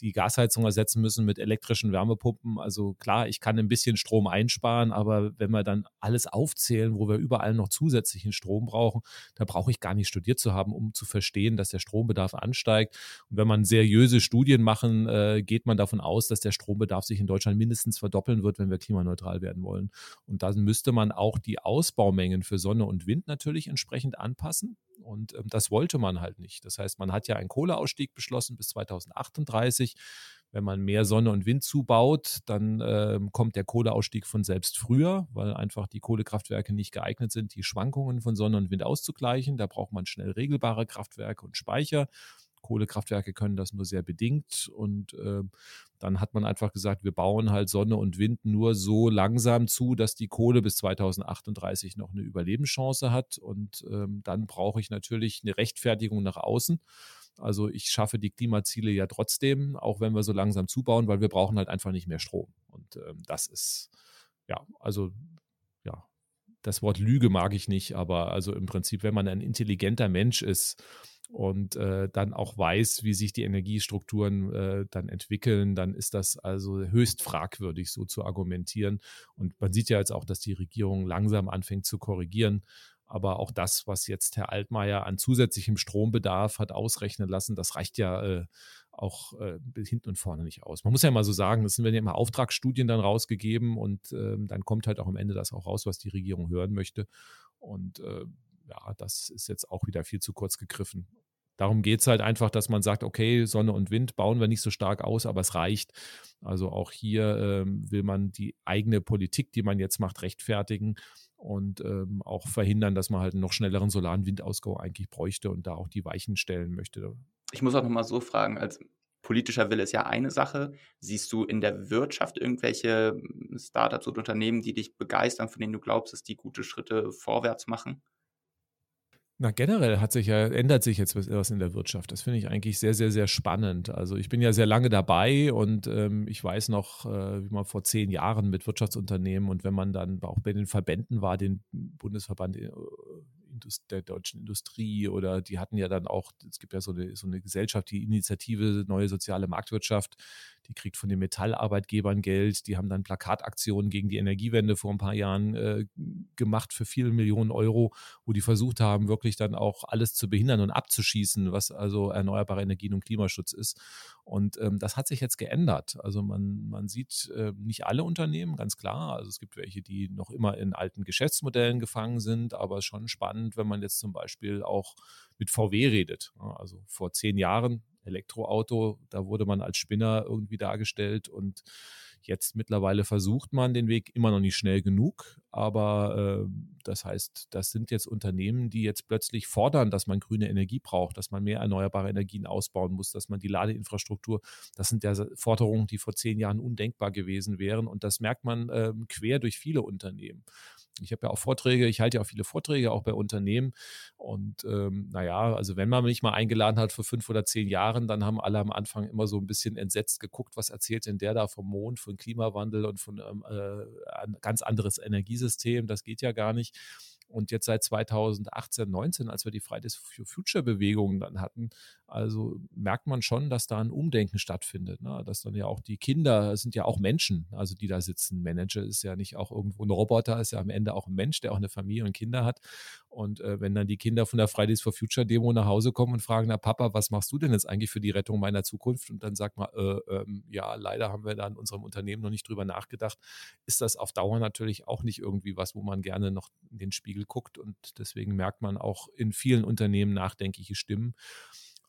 Speaker 2: die Gasheizung ersetzen müssen mit elektrischen Wärmepumpen. Also klar, ich kann ein bisschen bisschen Strom einsparen, aber wenn wir dann alles aufzählen, wo wir überall noch zusätzlichen Strom brauchen, da brauche ich gar nicht studiert zu haben, um zu verstehen, dass der Strombedarf ansteigt. Und wenn man seriöse Studien machen, äh, geht man davon aus, dass der Strombedarf sich in Deutschland mindestens verdoppeln wird, wenn wir klimaneutral werden wollen. Und dann müsste man auch die Ausbaumengen für Sonne und Wind natürlich entsprechend anpassen. Und ähm, das wollte man halt nicht. Das heißt, man hat ja einen Kohleausstieg beschlossen bis 2038. Wenn man mehr Sonne und Wind zubaut, dann äh, kommt der Kohleausstieg von selbst früher, weil einfach die Kohlekraftwerke nicht geeignet sind, die Schwankungen von Sonne und Wind auszugleichen. Da braucht man schnell regelbare Kraftwerke und Speicher. Kohlekraftwerke können das nur sehr bedingt. Und äh, dann hat man einfach gesagt, wir bauen halt Sonne und Wind nur so langsam zu, dass die Kohle bis 2038 noch eine Überlebenschance hat. Und ähm, dann brauche ich natürlich eine Rechtfertigung nach außen. Also ich schaffe die Klimaziele ja trotzdem, auch wenn wir so langsam zubauen, weil wir brauchen halt einfach nicht mehr Strom. Und ähm, das ist, ja, also ja, das Wort Lüge mag ich nicht, aber also im Prinzip, wenn man ein intelligenter Mensch ist, und äh, dann auch weiß, wie sich die Energiestrukturen äh, dann entwickeln, dann ist das also höchst fragwürdig, so zu argumentieren. Und man sieht ja jetzt auch, dass die Regierung langsam anfängt zu korrigieren. Aber auch das, was jetzt Herr Altmaier an zusätzlichem Strombedarf hat ausrechnen lassen, das reicht ja äh, auch äh, hinten und vorne nicht aus. Man muss ja mal so sagen, es werden ja immer Auftragsstudien dann rausgegeben und äh, dann kommt halt auch am Ende das auch raus, was die Regierung hören möchte. Und äh, ja, das ist jetzt auch wieder viel zu kurz gegriffen. Darum geht es halt einfach, dass man sagt, okay, Sonne und Wind bauen wir nicht so stark aus, aber es reicht. Also auch hier ähm, will man die eigene Politik, die man jetzt macht, rechtfertigen und ähm, auch verhindern, dass man halt einen noch schnelleren solaren Windausbau eigentlich bräuchte und da auch die Weichen stellen möchte.
Speaker 1: Ich muss auch nochmal so fragen, als politischer Wille ist ja eine Sache. Siehst du in der Wirtschaft irgendwelche hm, Startups oder Unternehmen, die dich begeistern, von denen du glaubst, dass die gute Schritte vorwärts machen?
Speaker 2: Na, generell hat sich ja, ändert sich jetzt was in der Wirtschaft. Das finde ich eigentlich sehr, sehr, sehr spannend. Also ich bin ja sehr lange dabei und ähm, ich weiß noch, äh, wie man vor zehn Jahren mit Wirtschaftsunternehmen und wenn man dann auch bei den Verbänden war, den Bundesverband äh, der deutschen Industrie oder die hatten ja dann auch, es gibt ja so eine, so eine Gesellschaft, die Initiative Neue Soziale Marktwirtschaft, die kriegt von den Metallarbeitgebern Geld, die haben dann Plakataktionen gegen die Energiewende vor ein paar Jahren äh, gemacht für viele Millionen Euro, wo die versucht haben, wirklich dann auch alles zu behindern und abzuschießen, was also erneuerbare Energien und Klimaschutz ist. Und ähm, das hat sich jetzt geändert. Also man, man sieht äh, nicht alle Unternehmen, ganz klar. Also es gibt welche, die noch immer in alten Geschäftsmodellen gefangen sind, aber schon spannend, wenn man jetzt zum Beispiel auch mit VW redet. Also vor zehn Jahren Elektroauto, da wurde man als Spinner irgendwie dargestellt und Jetzt mittlerweile versucht man den Weg immer noch nicht schnell genug, aber äh, das heißt, das sind jetzt Unternehmen, die jetzt plötzlich fordern, dass man grüne Energie braucht, dass man mehr erneuerbare Energien ausbauen muss, dass man die Ladeinfrastruktur, das sind ja Forderungen, die vor zehn Jahren undenkbar gewesen wären und das merkt man äh, quer durch viele Unternehmen. Ich habe ja auch Vorträge, ich halte ja auch viele Vorträge auch bei Unternehmen. Und ähm, naja, also wenn man mich mal eingeladen hat vor fünf oder zehn Jahren, dann haben alle am Anfang immer so ein bisschen entsetzt geguckt, was erzählt denn der da vom Mond, von Klimawandel und von ähm, äh, ganz anderes Energiesystem. Das geht ja gar nicht. Und jetzt seit 2018, 19, als wir die Fridays for Future Bewegung dann hatten, also merkt man schon, dass da ein Umdenken stattfindet. Ne? Dass dann ja auch die Kinder sind ja auch Menschen, also die da sitzen. Manager ist ja nicht auch irgendwo ein Roboter, ist ja am Ende auch ein Mensch, der auch eine Familie und Kinder hat. Und äh, wenn dann die Kinder von der Fridays for Future Demo nach Hause kommen und fragen, na Papa, was machst du denn jetzt eigentlich für die Rettung meiner Zukunft? Und dann sagt man, äh, ähm, ja, leider haben wir da in unserem Unternehmen noch nicht drüber nachgedacht. Ist das auf Dauer natürlich auch nicht irgendwie was, wo man gerne noch in den Spiegel guckt. Und deswegen merkt man auch in vielen Unternehmen nachdenkliche Stimmen.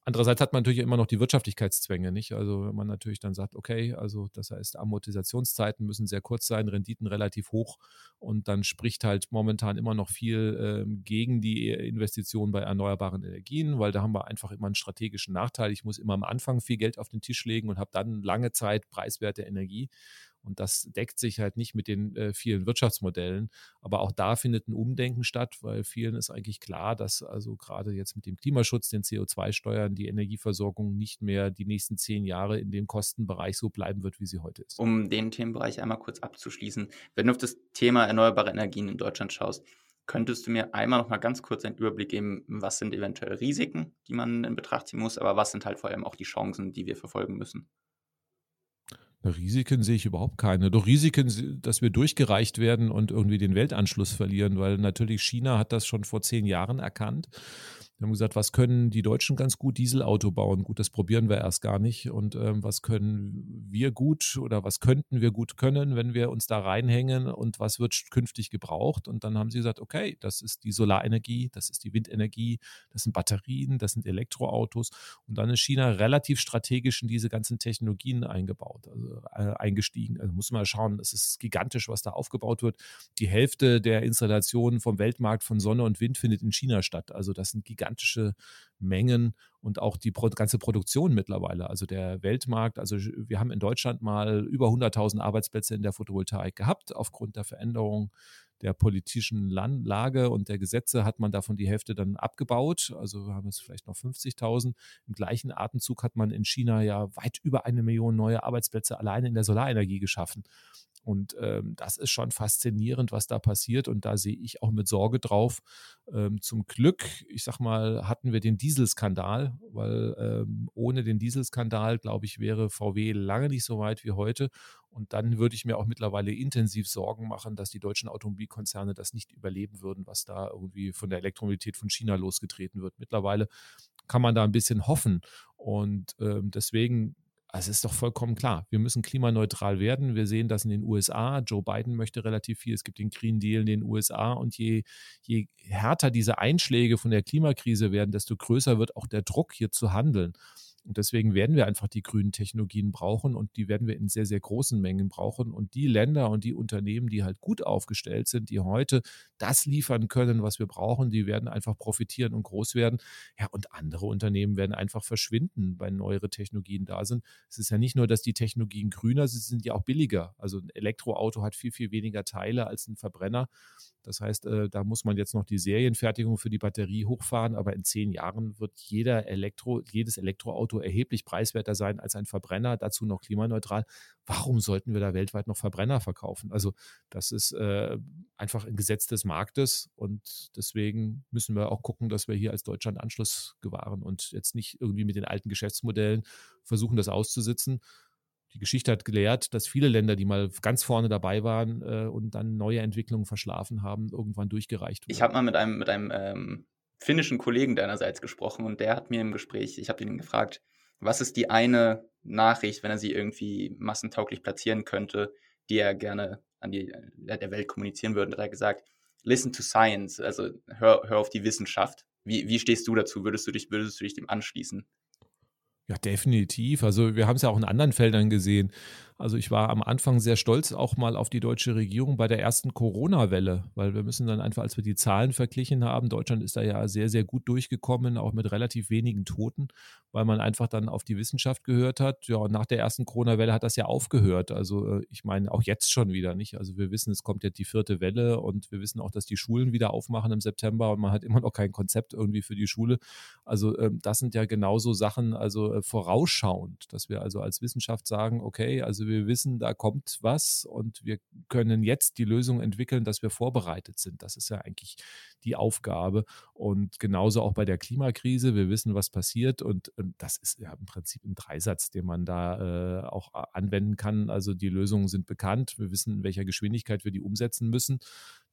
Speaker 2: Andererseits hat man natürlich immer noch die Wirtschaftlichkeitszwänge, nicht? Also wenn man natürlich dann sagt, okay, also das heißt, Amortisationszeiten müssen sehr kurz sein, Renditen relativ hoch und dann spricht halt momentan immer noch viel äh, gegen die Investition bei erneuerbaren Energien, weil da haben wir einfach immer einen strategischen Nachteil. Ich muss immer am Anfang viel Geld auf den Tisch legen und habe dann lange Zeit preiswerte Energie. Und das deckt sich halt nicht mit den äh, vielen Wirtschaftsmodellen. Aber auch da findet ein Umdenken statt, weil vielen ist eigentlich klar, dass also gerade jetzt mit dem Klimaschutz, den CO2-Steuern, die Energieversorgung nicht mehr die nächsten zehn Jahre in dem Kostenbereich so bleiben wird, wie sie heute ist.
Speaker 1: Um den Themenbereich einmal kurz abzuschließen, wenn du auf das Thema erneuerbare Energien in Deutschland schaust, Könntest du mir einmal noch mal ganz kurz einen Überblick geben, was sind eventuell Risiken, die man in Betracht ziehen muss, aber was sind halt vor allem auch die Chancen, die wir verfolgen müssen?
Speaker 2: Risiken sehe ich überhaupt keine. Doch Risiken, dass wir durchgereicht werden und irgendwie den Weltanschluss verlieren, weil natürlich China hat das schon vor zehn Jahren erkannt wir haben gesagt, was können die Deutschen ganz gut? Dieselauto bauen. Gut, das probieren wir erst gar nicht. Und ähm, was können wir gut oder was könnten wir gut können, wenn wir uns da reinhängen und was wird künftig gebraucht? Und dann haben sie gesagt, okay, das ist die Solarenergie, das ist die Windenergie, das sind Batterien, das sind Elektroautos. Und dann ist China relativ strategisch in diese ganzen Technologien eingebaut, also äh, eingestiegen. Also muss man schauen, es ist gigantisch, was da aufgebaut wird. Die Hälfte der Installationen vom Weltmarkt von Sonne und Wind findet in China statt. Also das sind gigantische gigantische Mengen und auch die ganze Produktion mittlerweile. Also der Weltmarkt, also wir haben in Deutschland mal über 100.000 Arbeitsplätze in der Photovoltaik gehabt. Aufgrund der Veränderung der politischen Lage und der Gesetze hat man davon die Hälfte dann abgebaut. Also wir haben jetzt vielleicht noch 50.000. Im gleichen Atemzug hat man in China ja weit über eine Million neue Arbeitsplätze alleine in der Solarenergie geschaffen. Und ähm, das ist schon faszinierend, was da passiert. Und da sehe ich auch mit Sorge drauf. Ähm, zum Glück, ich sag mal, hatten wir den Dieselskandal, weil ähm, ohne den Dieselskandal, glaube ich, wäre VW lange nicht so weit wie heute. Und dann würde ich mir auch mittlerweile intensiv Sorgen machen, dass die deutschen Automobilkonzerne das nicht überleben würden, was da irgendwie von der Elektromobilität von China losgetreten wird. Mittlerweile kann man da ein bisschen hoffen. Und ähm, deswegen es ist doch vollkommen klar, wir müssen klimaneutral werden. Wir sehen das in den USA. Joe Biden möchte relativ viel. Es gibt den Green Deal in den USA. Und je, je härter diese Einschläge von der Klimakrise werden, desto größer wird auch der Druck, hier zu handeln. Und deswegen werden wir einfach die grünen Technologien brauchen und die werden wir in sehr, sehr großen Mengen brauchen. Und die Länder und die Unternehmen, die halt gut aufgestellt sind, die heute das liefern können, was wir brauchen, die werden einfach profitieren und groß werden. Ja, und andere Unternehmen werden einfach verschwinden, weil neuere Technologien da sind. Es ist ja nicht nur, dass die Technologien grüner sind, sie sind ja auch billiger. Also ein Elektroauto hat viel, viel weniger Teile als ein Verbrenner. Das heißt, äh, da muss man jetzt noch die Serienfertigung für die Batterie hochfahren, aber in zehn Jahren wird jeder Elektro, jedes Elektroauto erheblich preiswerter sein als ein Verbrenner, dazu noch klimaneutral. Warum sollten wir da weltweit noch Verbrenner verkaufen? Also das ist äh, einfach ein Gesetz des Marktes und deswegen müssen wir auch gucken, dass wir hier als Deutschland Anschluss gewahren und jetzt nicht irgendwie mit den alten Geschäftsmodellen versuchen, das auszusitzen, die Geschichte hat gelehrt, dass viele Länder, die mal ganz vorne dabei waren äh, und dann neue Entwicklungen verschlafen haben, irgendwann durchgereicht
Speaker 1: wurden. Ich habe mal mit einem, mit einem ähm, finnischen Kollegen deinerseits gesprochen und der hat mir im Gespräch, ich habe ihn gefragt, was ist die eine Nachricht, wenn er sie irgendwie massentauglich platzieren könnte, die er gerne an die äh, der Welt kommunizieren würde. Und er hat gesagt, listen to science, also hör, hör auf die Wissenschaft. Wie, wie stehst du dazu? Würdest du dich, würdest du dich dem anschließen?
Speaker 2: Ja, definitiv. Also wir haben es ja auch in anderen Feldern gesehen. Also ich war am Anfang sehr stolz auch mal auf die deutsche Regierung bei der ersten Corona-Welle, weil wir müssen dann einfach, als wir die Zahlen verglichen haben, Deutschland ist da ja sehr, sehr gut durchgekommen, auch mit relativ wenigen Toten, weil man einfach dann auf die Wissenschaft gehört hat. Ja, und nach der ersten Corona-Welle hat das ja aufgehört. Also äh, ich meine, auch jetzt schon wieder nicht. Also wir wissen, es kommt jetzt die vierte Welle und wir wissen auch, dass die Schulen wieder aufmachen im September und man hat immer noch kein Konzept irgendwie für die Schule. Also ähm, das sind ja genauso Sachen, also äh, vorausschauend, dass wir also als Wissenschaft sagen, okay, also wir wissen, da kommt was und wir können jetzt die Lösung entwickeln, dass wir vorbereitet sind. Das ist ja eigentlich die Aufgabe. Und genauso auch bei der Klimakrise. Wir wissen, was passiert und ähm, das ist ja im Prinzip ein Dreisatz, den man da äh, auch anwenden kann. Also die Lösungen sind bekannt. Wir wissen, in welcher Geschwindigkeit wir die umsetzen müssen.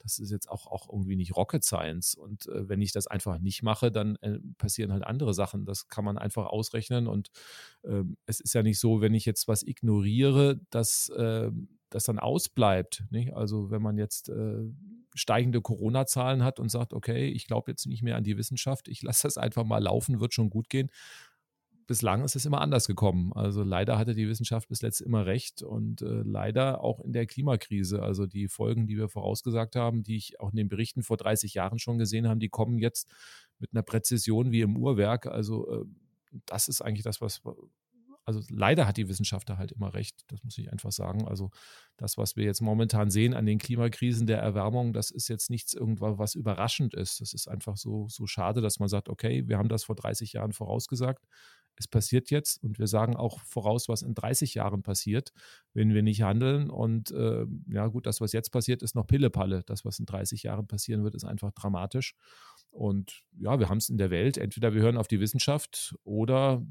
Speaker 2: Das ist jetzt auch, auch irgendwie nicht Rocket Science. Und äh, wenn ich das einfach nicht mache, dann äh, passieren halt andere Sachen. Das kann man einfach ausrechnen. Und ähm, es ist ja nicht so, wenn ich jetzt was ignoriere, dass ähm, das dann ausbleibt. Nicht? Also wenn man jetzt äh, steigende Corona-Zahlen hat und sagt, okay, ich glaube jetzt nicht mehr an die Wissenschaft, ich lasse das einfach mal laufen, wird schon gut gehen. Bislang ist es immer anders gekommen. Also leider hatte die Wissenschaft bis letzt immer recht und äh, leider auch in der Klimakrise. Also die Folgen, die wir vorausgesagt haben, die ich auch in den Berichten vor 30 Jahren schon gesehen habe, die kommen jetzt mit einer Präzision wie im Uhrwerk. Also äh, das ist eigentlich das, was, also leider hat die Wissenschaft da halt immer recht, das muss ich einfach sagen. Also das, was wir jetzt momentan sehen an den Klimakrisen der Erwärmung, das ist jetzt nichts irgendwas, was überraschend ist. Das ist einfach so, so schade, dass man sagt, okay, wir haben das vor 30 Jahren vorausgesagt. Es passiert jetzt und wir sagen auch voraus, was in 30 Jahren passiert, wenn wir nicht handeln. Und äh, ja, gut, das, was jetzt passiert, ist noch Pillepalle. Das, was in 30 Jahren passieren wird, ist einfach dramatisch. Und ja, wir haben es in der Welt. Entweder wir hören auf die Wissenschaft oder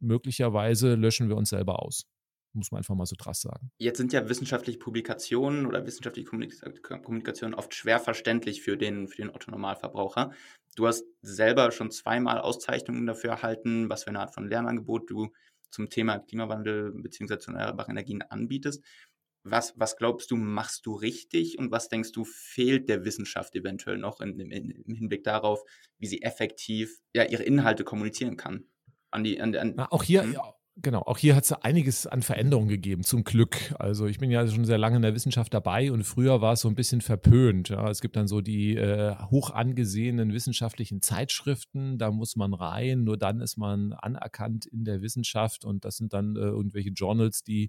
Speaker 2: möglicherweise löschen wir uns selber aus. Muss man einfach mal so drass sagen.
Speaker 1: Jetzt sind ja wissenschaftliche Publikationen oder wissenschaftliche Kommunikation oft schwer verständlich für den, für den Otto-Normalverbraucher. Du hast selber schon zweimal Auszeichnungen dafür erhalten, was für eine Art von Lernangebot du zum Thema Klimawandel bzw. zu erneuerbaren Energien anbietest. Was, was glaubst du, machst du richtig und was denkst du, fehlt der Wissenschaft eventuell noch in, in, im Hinblick darauf, wie sie effektiv ja, ihre Inhalte kommunizieren kann?
Speaker 2: An die, an, an, auch hier, hm? ja, Genau, auch hier hat es einiges an Veränderungen gegeben, zum Glück. Also ich bin ja schon sehr lange in der Wissenschaft dabei und früher war es so ein bisschen verpönt. Ja. Es gibt dann so die äh, hoch angesehenen wissenschaftlichen Zeitschriften, da muss man rein, nur dann ist man anerkannt in der Wissenschaft und das sind dann äh, irgendwelche Journals, die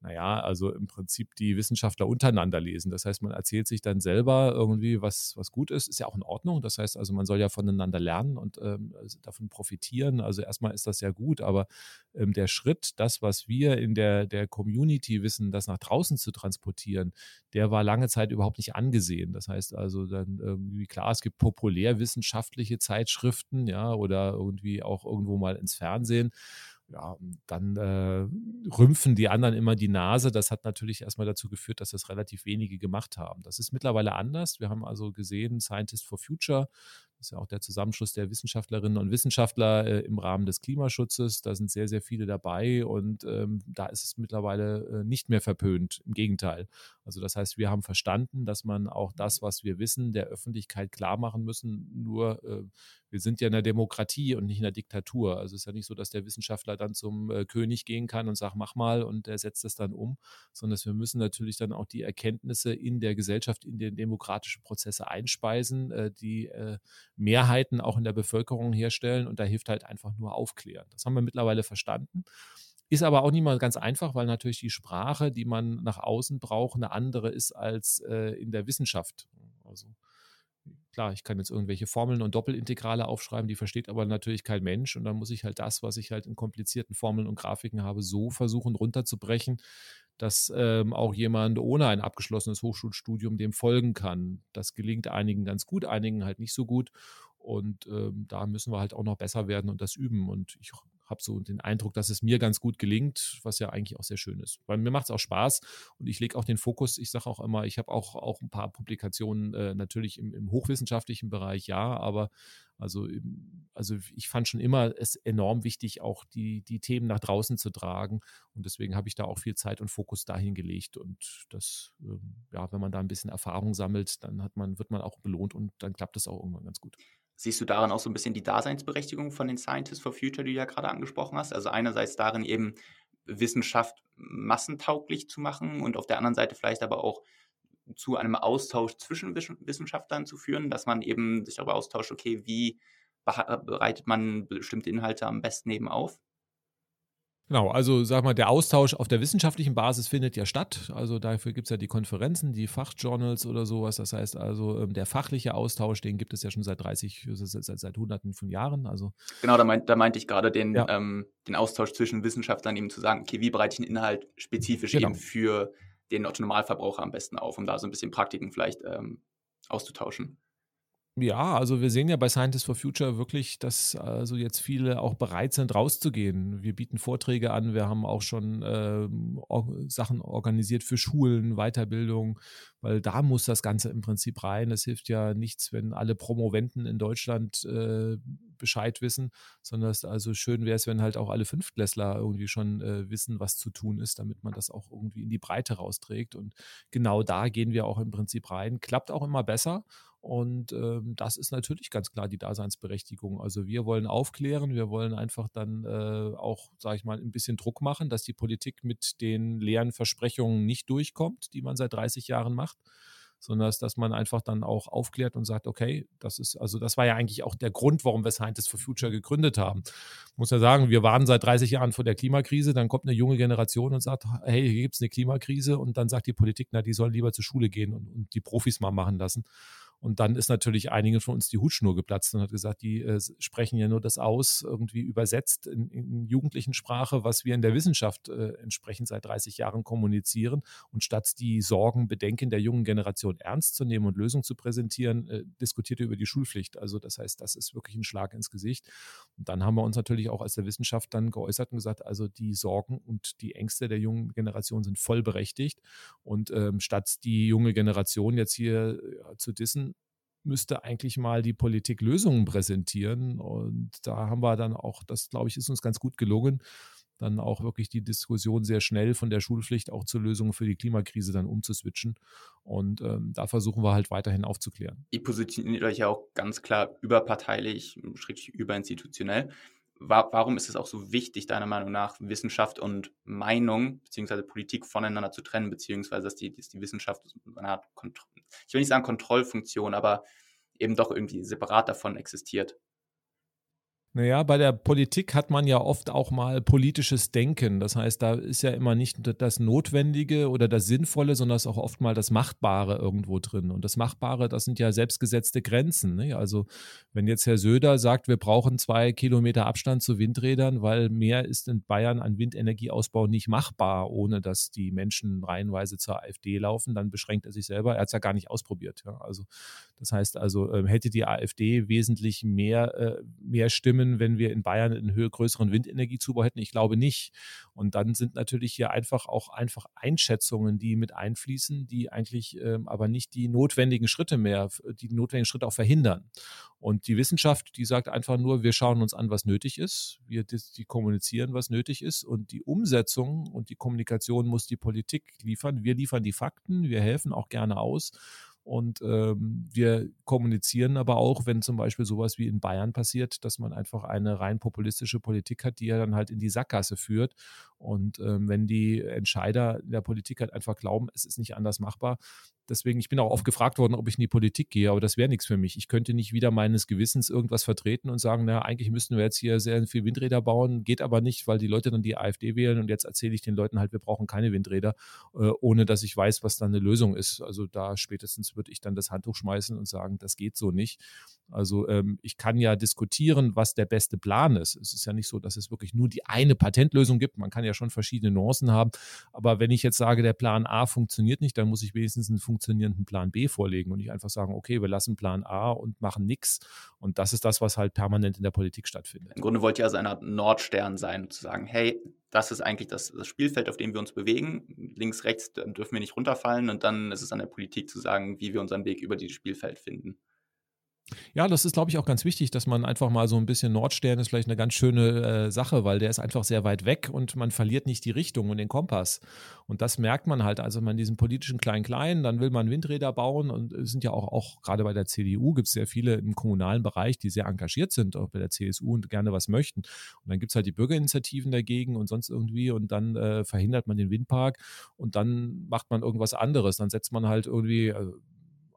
Speaker 2: naja, also im Prinzip die Wissenschaftler untereinander lesen. Das heißt, man erzählt sich dann selber irgendwie, was, was gut ist, ist ja auch in Ordnung. Das heißt also, man soll ja voneinander lernen und ähm, davon profitieren. Also erstmal ist das ja gut, aber ähm, der Schritt, das, was wir in der, der Community wissen, das nach draußen zu transportieren, der war lange Zeit überhaupt nicht angesehen. Das heißt also dann irgendwie, klar, es gibt populärwissenschaftliche Zeitschriften, ja, oder irgendwie auch irgendwo mal ins Fernsehen ja, dann äh, rümpfen die anderen immer die Nase. Das hat natürlich erstmal dazu geführt, dass das relativ wenige gemacht haben. Das ist mittlerweile anders. Wir haben also gesehen, Scientist for Future ist ja auch der Zusammenschluss der Wissenschaftlerinnen und Wissenschaftler äh, im Rahmen des Klimaschutzes. Da sind sehr, sehr viele dabei und ähm, da ist es mittlerweile äh, nicht mehr verpönt. Im Gegenteil. Also das heißt, wir haben verstanden, dass man auch das, was wir wissen, der Öffentlichkeit klar machen müssen. Nur äh, wir sind ja in der Demokratie und nicht in der Diktatur. Also es ist ja nicht so, dass der Wissenschaftler dann zum äh, König gehen kann und sagt, mach mal und der setzt es dann um, sondern wir müssen natürlich dann auch die Erkenntnisse in der Gesellschaft, in den demokratischen Prozesse einspeisen, äh, die äh, Mehrheiten auch in der Bevölkerung herstellen und da hilft halt einfach nur aufklären. Das haben wir mittlerweile verstanden. Ist aber auch nicht mal ganz einfach, weil natürlich die Sprache, die man nach außen braucht, eine andere ist als äh, in der Wissenschaft. Also klar, ich kann jetzt irgendwelche Formeln und Doppelintegrale aufschreiben, die versteht aber natürlich kein Mensch. Und dann muss ich halt das, was ich halt in komplizierten Formeln und Grafiken habe, so versuchen runterzubrechen, dass ähm, auch jemand ohne ein abgeschlossenes Hochschulstudium dem folgen kann. Das gelingt einigen ganz gut, einigen halt nicht so gut. Und ähm, da müssen wir halt auch noch besser werden und das üben. Und ich habe so den Eindruck, dass es mir ganz gut gelingt, was ja eigentlich auch sehr schön ist. Weil mir macht es auch Spaß und ich lege auch den Fokus, ich sage auch immer, ich habe auch, auch ein paar Publikationen äh, natürlich im, im hochwissenschaftlichen Bereich, ja, aber also, also ich fand schon immer es enorm wichtig, auch die, die Themen nach draußen zu tragen. Und deswegen habe ich da auch viel Zeit und Fokus dahin gelegt. Und das, ähm, ja, wenn man da ein bisschen Erfahrung sammelt, dann hat man, wird man auch belohnt und dann klappt es auch irgendwann ganz gut.
Speaker 1: Siehst du daran auch so ein bisschen die Daseinsberechtigung von den Scientists for Future, die du ja gerade angesprochen hast? Also einerseits darin eben Wissenschaft massentauglich zu machen und auf der anderen Seite vielleicht aber auch zu einem Austausch zwischen Wissenschaftlern zu führen, dass man eben sich darüber austauscht, okay, wie bereitet man bestimmte Inhalte am besten eben auf?
Speaker 2: Genau, also sag mal, der Austausch auf der wissenschaftlichen Basis findet ja statt. Also dafür gibt es ja die Konferenzen, die Fachjournals oder sowas. Das heißt also, ähm, der fachliche Austausch, den gibt es ja schon seit 30, seit, seit Hunderten von Jahren. Also,
Speaker 1: genau, da, meint, da meinte ich gerade den, ja. ähm, den Austausch zwischen Wissenschaftlern, eben zu sagen, okay, wie bereite ich einen Inhalt spezifisch genau. eben für den Otto-Normalverbraucher am besten auf, um da so ein bisschen Praktiken vielleicht ähm, auszutauschen.
Speaker 2: Ja, also wir sehen ja bei Scientists for Future wirklich, dass also jetzt viele auch bereit sind, rauszugehen. Wir bieten Vorträge an, wir haben auch schon äh, Sachen organisiert für Schulen, Weiterbildung, weil da muss das Ganze im Prinzip rein. Es hilft ja nichts, wenn alle Promoventen in Deutschland äh, Bescheid wissen, sondern es also schön wäre es, wenn halt auch alle Fünftklässler irgendwie schon äh, wissen, was zu tun ist, damit man das auch irgendwie in die Breite rausträgt. Und genau da gehen wir auch im Prinzip rein. Klappt auch immer besser. Und ähm, das ist natürlich ganz klar die Daseinsberechtigung. Also wir wollen aufklären, wir wollen einfach dann äh, auch, sage ich mal, ein bisschen Druck machen, dass die Politik mit den leeren Versprechungen nicht durchkommt, die man seit 30 Jahren macht, sondern dass, dass man einfach dann auch aufklärt und sagt, okay, das ist, also das war ja eigentlich auch der Grund, warum wir Scientists for Future gegründet haben. Ich muss ja sagen, wir waren seit 30 Jahren vor der Klimakrise, dann kommt eine junge Generation und sagt, hey, hier gibt es eine Klimakrise und dann sagt die Politik, na, die sollen lieber zur Schule gehen und, und die Profis mal machen lassen. Und dann ist natürlich einigen von uns die Hutschnur geplatzt und hat gesagt, die äh, sprechen ja nur das aus, irgendwie übersetzt in, in jugendlichen Sprache, was wir in der Wissenschaft äh, entsprechend seit 30 Jahren kommunizieren. Und statt die Sorgen, Bedenken der jungen Generation ernst zu nehmen und Lösungen zu präsentieren, äh, diskutiert er über die Schulpflicht. Also das heißt, das ist wirklich ein Schlag ins Gesicht. Und dann haben wir uns natürlich auch als der Wissenschaft dann geäußert und gesagt, also die Sorgen und die Ängste der jungen Generation sind voll berechtigt. Und ähm, statt die junge Generation jetzt hier äh, zu dissen, müsste eigentlich mal die Politik Lösungen präsentieren. Und da haben wir dann auch, das glaube ich, ist uns ganz gut gelungen, dann auch wirklich die Diskussion sehr schnell von der Schulpflicht auch zur Lösung für die Klimakrise dann umzuswitchen. Und ähm, da versuchen wir halt weiterhin aufzuklären.
Speaker 1: Ihr positioniert euch ja auch ganz klar überparteilich, schrägstrich überinstitutionell. Warum ist es auch so wichtig, deiner Meinung nach, Wissenschaft und Meinung bzw. Politik voneinander zu trennen, beziehungsweise dass die, dass die Wissenschaft eine Art, Kontro ich will nicht sagen Kontrollfunktion, aber eben doch irgendwie separat davon existiert?
Speaker 2: Naja, bei der Politik hat man ja oft auch mal politisches Denken. Das heißt, da ist ja immer nicht das Notwendige oder das Sinnvolle, sondern ist auch oft mal das Machbare irgendwo drin. Und das Machbare, das sind ja selbstgesetzte Grenzen. Ne? Also wenn jetzt Herr Söder sagt, wir brauchen zwei Kilometer Abstand zu Windrädern, weil mehr ist in Bayern an Windenergieausbau nicht machbar, ohne dass die Menschen reihenweise zur AfD laufen, dann beschränkt er sich selber. Er hat es ja gar nicht ausprobiert. Ja? Also das heißt also, äh, hätte die AfD wesentlich mehr, äh, mehr Stimmen, können, wenn wir in Bayern einen höher, größeren Windenergiezubau hätten? Ich glaube nicht. Und dann sind natürlich hier einfach auch einfach Einschätzungen, die mit einfließen, die eigentlich ähm, aber nicht die notwendigen Schritte mehr, die notwendigen Schritte auch verhindern. Und die Wissenschaft, die sagt einfach nur, wir schauen uns an, was nötig ist. Wir die kommunizieren, was nötig ist. Und die Umsetzung und die Kommunikation muss die Politik liefern. Wir liefern die Fakten, wir helfen auch gerne aus. Und ähm, wir kommunizieren aber auch, wenn zum Beispiel sowas wie in Bayern passiert, dass man einfach eine rein populistische Politik hat, die ja dann halt in die Sackgasse führt. Und ähm, wenn die Entscheider der Politik halt einfach glauben, es ist nicht anders machbar, Deswegen, ich bin auch oft gefragt worden, ob ich in die Politik gehe, aber das wäre nichts für mich. Ich könnte nicht wieder meines Gewissens irgendwas vertreten und sagen, naja, eigentlich müssten wir jetzt hier sehr viel Windräder bauen, geht aber nicht, weil die Leute dann die AfD wählen und jetzt erzähle ich den Leuten halt, wir brauchen keine Windräder, äh, ohne dass ich weiß, was dann eine Lösung ist. Also da spätestens würde ich dann das Handtuch schmeißen und sagen, das geht so nicht. Also ähm, ich kann ja diskutieren, was der beste Plan ist. Es ist ja nicht so, dass es wirklich nur die eine Patentlösung gibt. Man kann ja schon verschiedene Nuancen haben. Aber wenn ich jetzt sage, der Plan A funktioniert nicht, dann muss ich wenigstens einen funktionierenden Plan B vorlegen und nicht einfach sagen, okay, wir lassen Plan A und machen nichts. Und das ist das, was halt permanent in der Politik stattfindet.
Speaker 1: Im Grunde wollt ihr also eine Art Nordstern sein, zu sagen, hey, das ist eigentlich das, das, Spielfeld, auf dem wir uns bewegen. Links, rechts dürfen wir nicht runterfallen und dann ist es an der Politik zu sagen, wie wir unseren Weg über dieses Spielfeld finden.
Speaker 2: Ja, das ist, glaube ich, auch ganz wichtig, dass man einfach mal so ein bisschen Nordstern ist vielleicht eine ganz schöne äh, Sache, weil der ist einfach sehr weit weg und man verliert nicht die Richtung und den Kompass. Und das merkt man halt, also man diesen politischen Klein-Klein, dann will man Windräder bauen und es sind ja auch, auch gerade bei der CDU gibt es sehr viele im kommunalen Bereich, die sehr engagiert sind, auch bei der CSU und gerne was möchten. Und dann gibt es halt die Bürgerinitiativen dagegen und sonst irgendwie und dann äh, verhindert man den Windpark und dann macht man irgendwas anderes. Dann setzt man halt irgendwie, also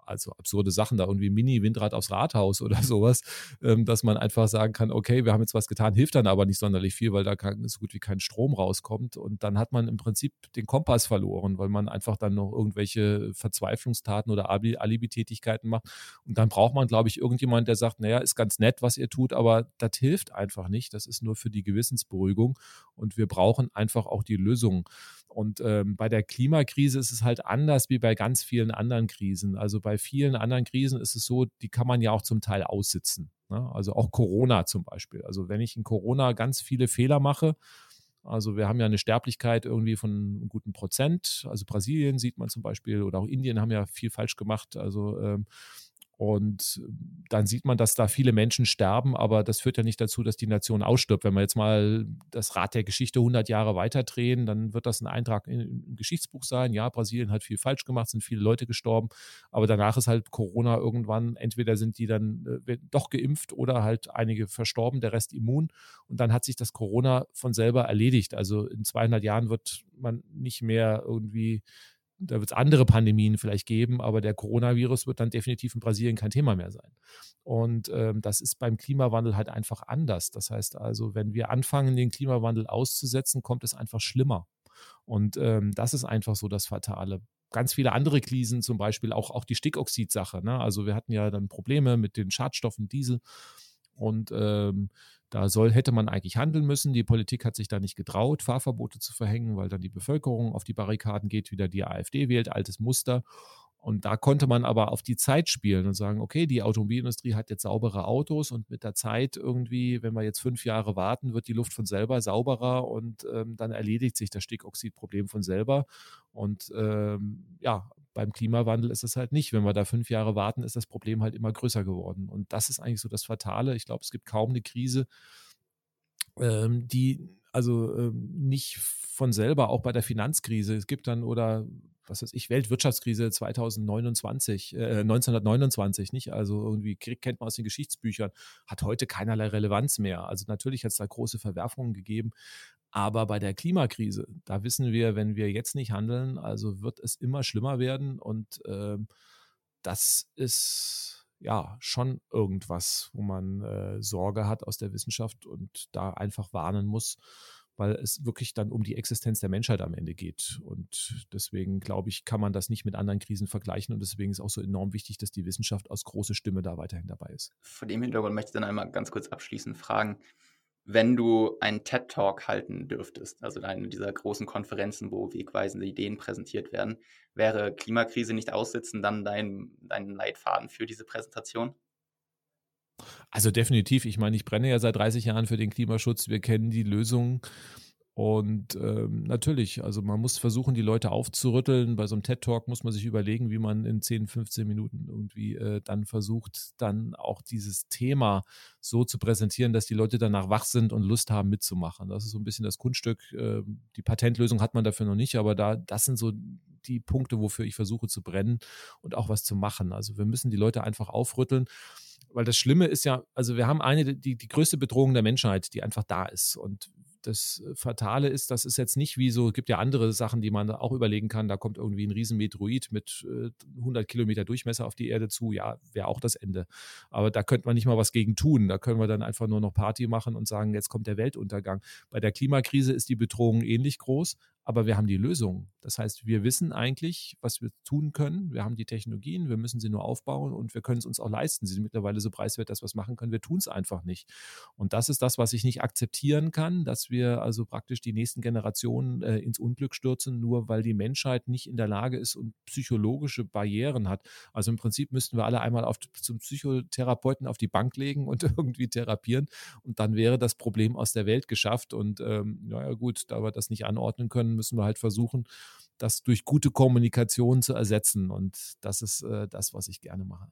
Speaker 2: also absurde Sachen, da irgendwie Mini-Windrad aufs Rathaus oder sowas, ähm, dass man einfach sagen kann, okay, wir haben jetzt was getan, hilft dann aber nicht sonderlich viel, weil da kann, so gut wie kein Strom rauskommt. Und dann hat man im Prinzip den Kompass verloren, weil man einfach dann noch irgendwelche Verzweiflungstaten oder Alibi-Tätigkeiten macht. Und dann braucht man, glaube ich, irgendjemand, der sagt, naja, ist ganz nett, was ihr tut, aber das hilft einfach nicht. Das ist nur für die Gewissensberuhigung. Und wir brauchen einfach auch die Lösung. Und ähm, bei der Klimakrise ist es halt anders wie bei ganz vielen anderen Krisen. Also bei vielen anderen Krisen ist es so, die kann man ja auch zum Teil aussitzen. Ne? Also auch Corona zum Beispiel. Also wenn ich in Corona ganz viele Fehler mache, also wir haben ja eine Sterblichkeit irgendwie von einem guten Prozent. Also Brasilien sieht man zum Beispiel oder auch Indien haben ja viel falsch gemacht. Also ähm, und dann sieht man, dass da viele Menschen sterben, aber das führt ja nicht dazu, dass die Nation ausstirbt. Wenn wir jetzt mal das Rad der Geschichte 100 Jahre weiterdrehen, dann wird das ein Eintrag im Geschichtsbuch sein. Ja, Brasilien hat viel falsch gemacht, sind viele Leute gestorben, aber danach ist halt Corona irgendwann, entweder sind die dann äh, doch geimpft oder halt einige verstorben, der Rest immun und dann hat sich das Corona von selber erledigt. Also in 200 Jahren wird man nicht mehr irgendwie da wird es andere Pandemien vielleicht geben, aber der Coronavirus wird dann definitiv in Brasilien kein Thema mehr sein. Und ähm, das ist beim Klimawandel halt einfach anders. Das heißt also, wenn wir anfangen, den Klimawandel auszusetzen, kommt es einfach schlimmer. Und ähm, das ist einfach so das Fatale. ganz viele andere Krisen, zum Beispiel auch, auch die Stickoxid-Sache. Ne? Also wir hatten ja dann Probleme mit den Schadstoffen Diesel und ähm, da soll, hätte man eigentlich handeln müssen. Die Politik hat sich da nicht getraut, Fahrverbote zu verhängen, weil dann die Bevölkerung auf die Barrikaden geht, wieder die AfD wählt, altes Muster. Und da konnte man aber auf die Zeit spielen und sagen, okay, die Automobilindustrie hat jetzt saubere Autos und mit der Zeit irgendwie, wenn wir jetzt fünf Jahre warten, wird die Luft von selber sauberer und ähm, dann erledigt sich das Stickoxidproblem von selber. Und ähm, ja, beim Klimawandel ist es halt nicht. Wenn wir da fünf Jahre warten, ist das Problem halt immer größer geworden. Und das ist eigentlich so das Fatale. Ich glaube, es gibt kaum eine Krise, ähm, die also ähm, nicht von selber, auch bei der Finanzkrise. Es gibt dann oder was weiß ich, Weltwirtschaftskrise 2029, äh, 1929, nicht? Also irgendwie kennt man aus den Geschichtsbüchern, hat heute keinerlei Relevanz mehr. Also natürlich hat es da große Verwerfungen gegeben, aber bei der Klimakrise, da wissen wir, wenn wir jetzt nicht handeln, also wird es immer schlimmer werden und äh, das ist ja schon irgendwas, wo man äh, Sorge hat aus der Wissenschaft und da einfach warnen muss, weil es wirklich dann um die Existenz der Menschheit am Ende geht. Und deswegen glaube ich, kann man das nicht mit anderen Krisen vergleichen. Und deswegen ist auch so enorm wichtig, dass die Wissenschaft aus große Stimme da weiterhin dabei ist.
Speaker 1: Vor dem Hintergrund möchte ich dann einmal ganz kurz abschließend fragen, wenn du einen TED-Talk halten dürftest, also eine dieser großen Konferenzen, wo wegweisende Ideen präsentiert werden, wäre Klimakrise nicht aussitzen dann dein, dein Leitfaden für diese Präsentation?
Speaker 2: Also definitiv. Ich meine, ich brenne ja seit 30 Jahren für den Klimaschutz. Wir kennen die Lösungen. Und ähm, natürlich, also man muss versuchen, die Leute aufzurütteln. Bei so einem TED-Talk muss man sich überlegen, wie man in 10, 15 Minuten irgendwie äh, dann versucht, dann auch dieses Thema so zu präsentieren, dass die Leute danach wach sind und Lust haben mitzumachen. Das ist so ein bisschen das Kunststück. Äh, die Patentlösung hat man dafür noch nicht, aber da, das sind so die Punkte, wofür ich versuche zu brennen und auch was zu machen. Also wir müssen die Leute einfach aufrütteln weil das Schlimme ist ja, also wir haben eine, die, die größte Bedrohung der Menschheit, die einfach da ist. Und das Fatale ist, das ist jetzt nicht wie so, es gibt ja andere Sachen, die man auch überlegen kann. Da kommt irgendwie ein Riesenmeteoid mit äh, 100 Kilometer Durchmesser auf die Erde zu. Ja, wäre auch das Ende. Aber da könnte man nicht mal was gegen tun. Da können wir dann einfach nur noch Party machen und sagen, jetzt kommt der Weltuntergang. Bei der Klimakrise ist die Bedrohung ähnlich groß, aber wir haben die Lösung. Das heißt, wir wissen eigentlich, was wir tun können. Wir haben die Technologien, wir müssen sie nur aufbauen und wir können es uns auch leisten. Sie sind mittlerweile so preiswert, dass wir es machen können. Wir tun es einfach nicht. Und das ist das, was ich nicht akzeptieren kann, dass wir also praktisch die nächsten Generationen äh, ins Unglück stürzen, nur weil die Menschheit nicht in der Lage ist und psychologische Barrieren hat. Also im Prinzip müssten wir alle einmal auf, zum Psychotherapeuten auf die Bank legen und irgendwie therapieren und dann wäre das Problem aus der Welt geschafft. Und ähm, naja gut, da wir das nicht anordnen können, müssen wir halt versuchen, das durch gute Kommunikation zu ersetzen. Und das ist äh, das, was ich gerne mache.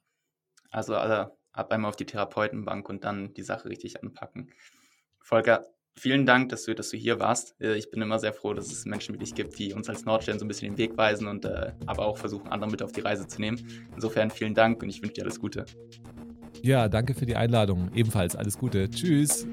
Speaker 1: Also alle ab einmal auf die Therapeutenbank und dann die Sache richtig anpacken. Volker, vielen Dank, dass du, dass du hier warst. Äh, ich bin immer sehr froh, dass es Menschen wie dich gibt, die uns als Nordstern so ein bisschen den Weg weisen und äh, aber auch versuchen, andere mit auf die Reise zu nehmen. Insofern vielen Dank und ich wünsche dir alles Gute.
Speaker 2: Ja, danke für die Einladung. Ebenfalls alles Gute. Tschüss.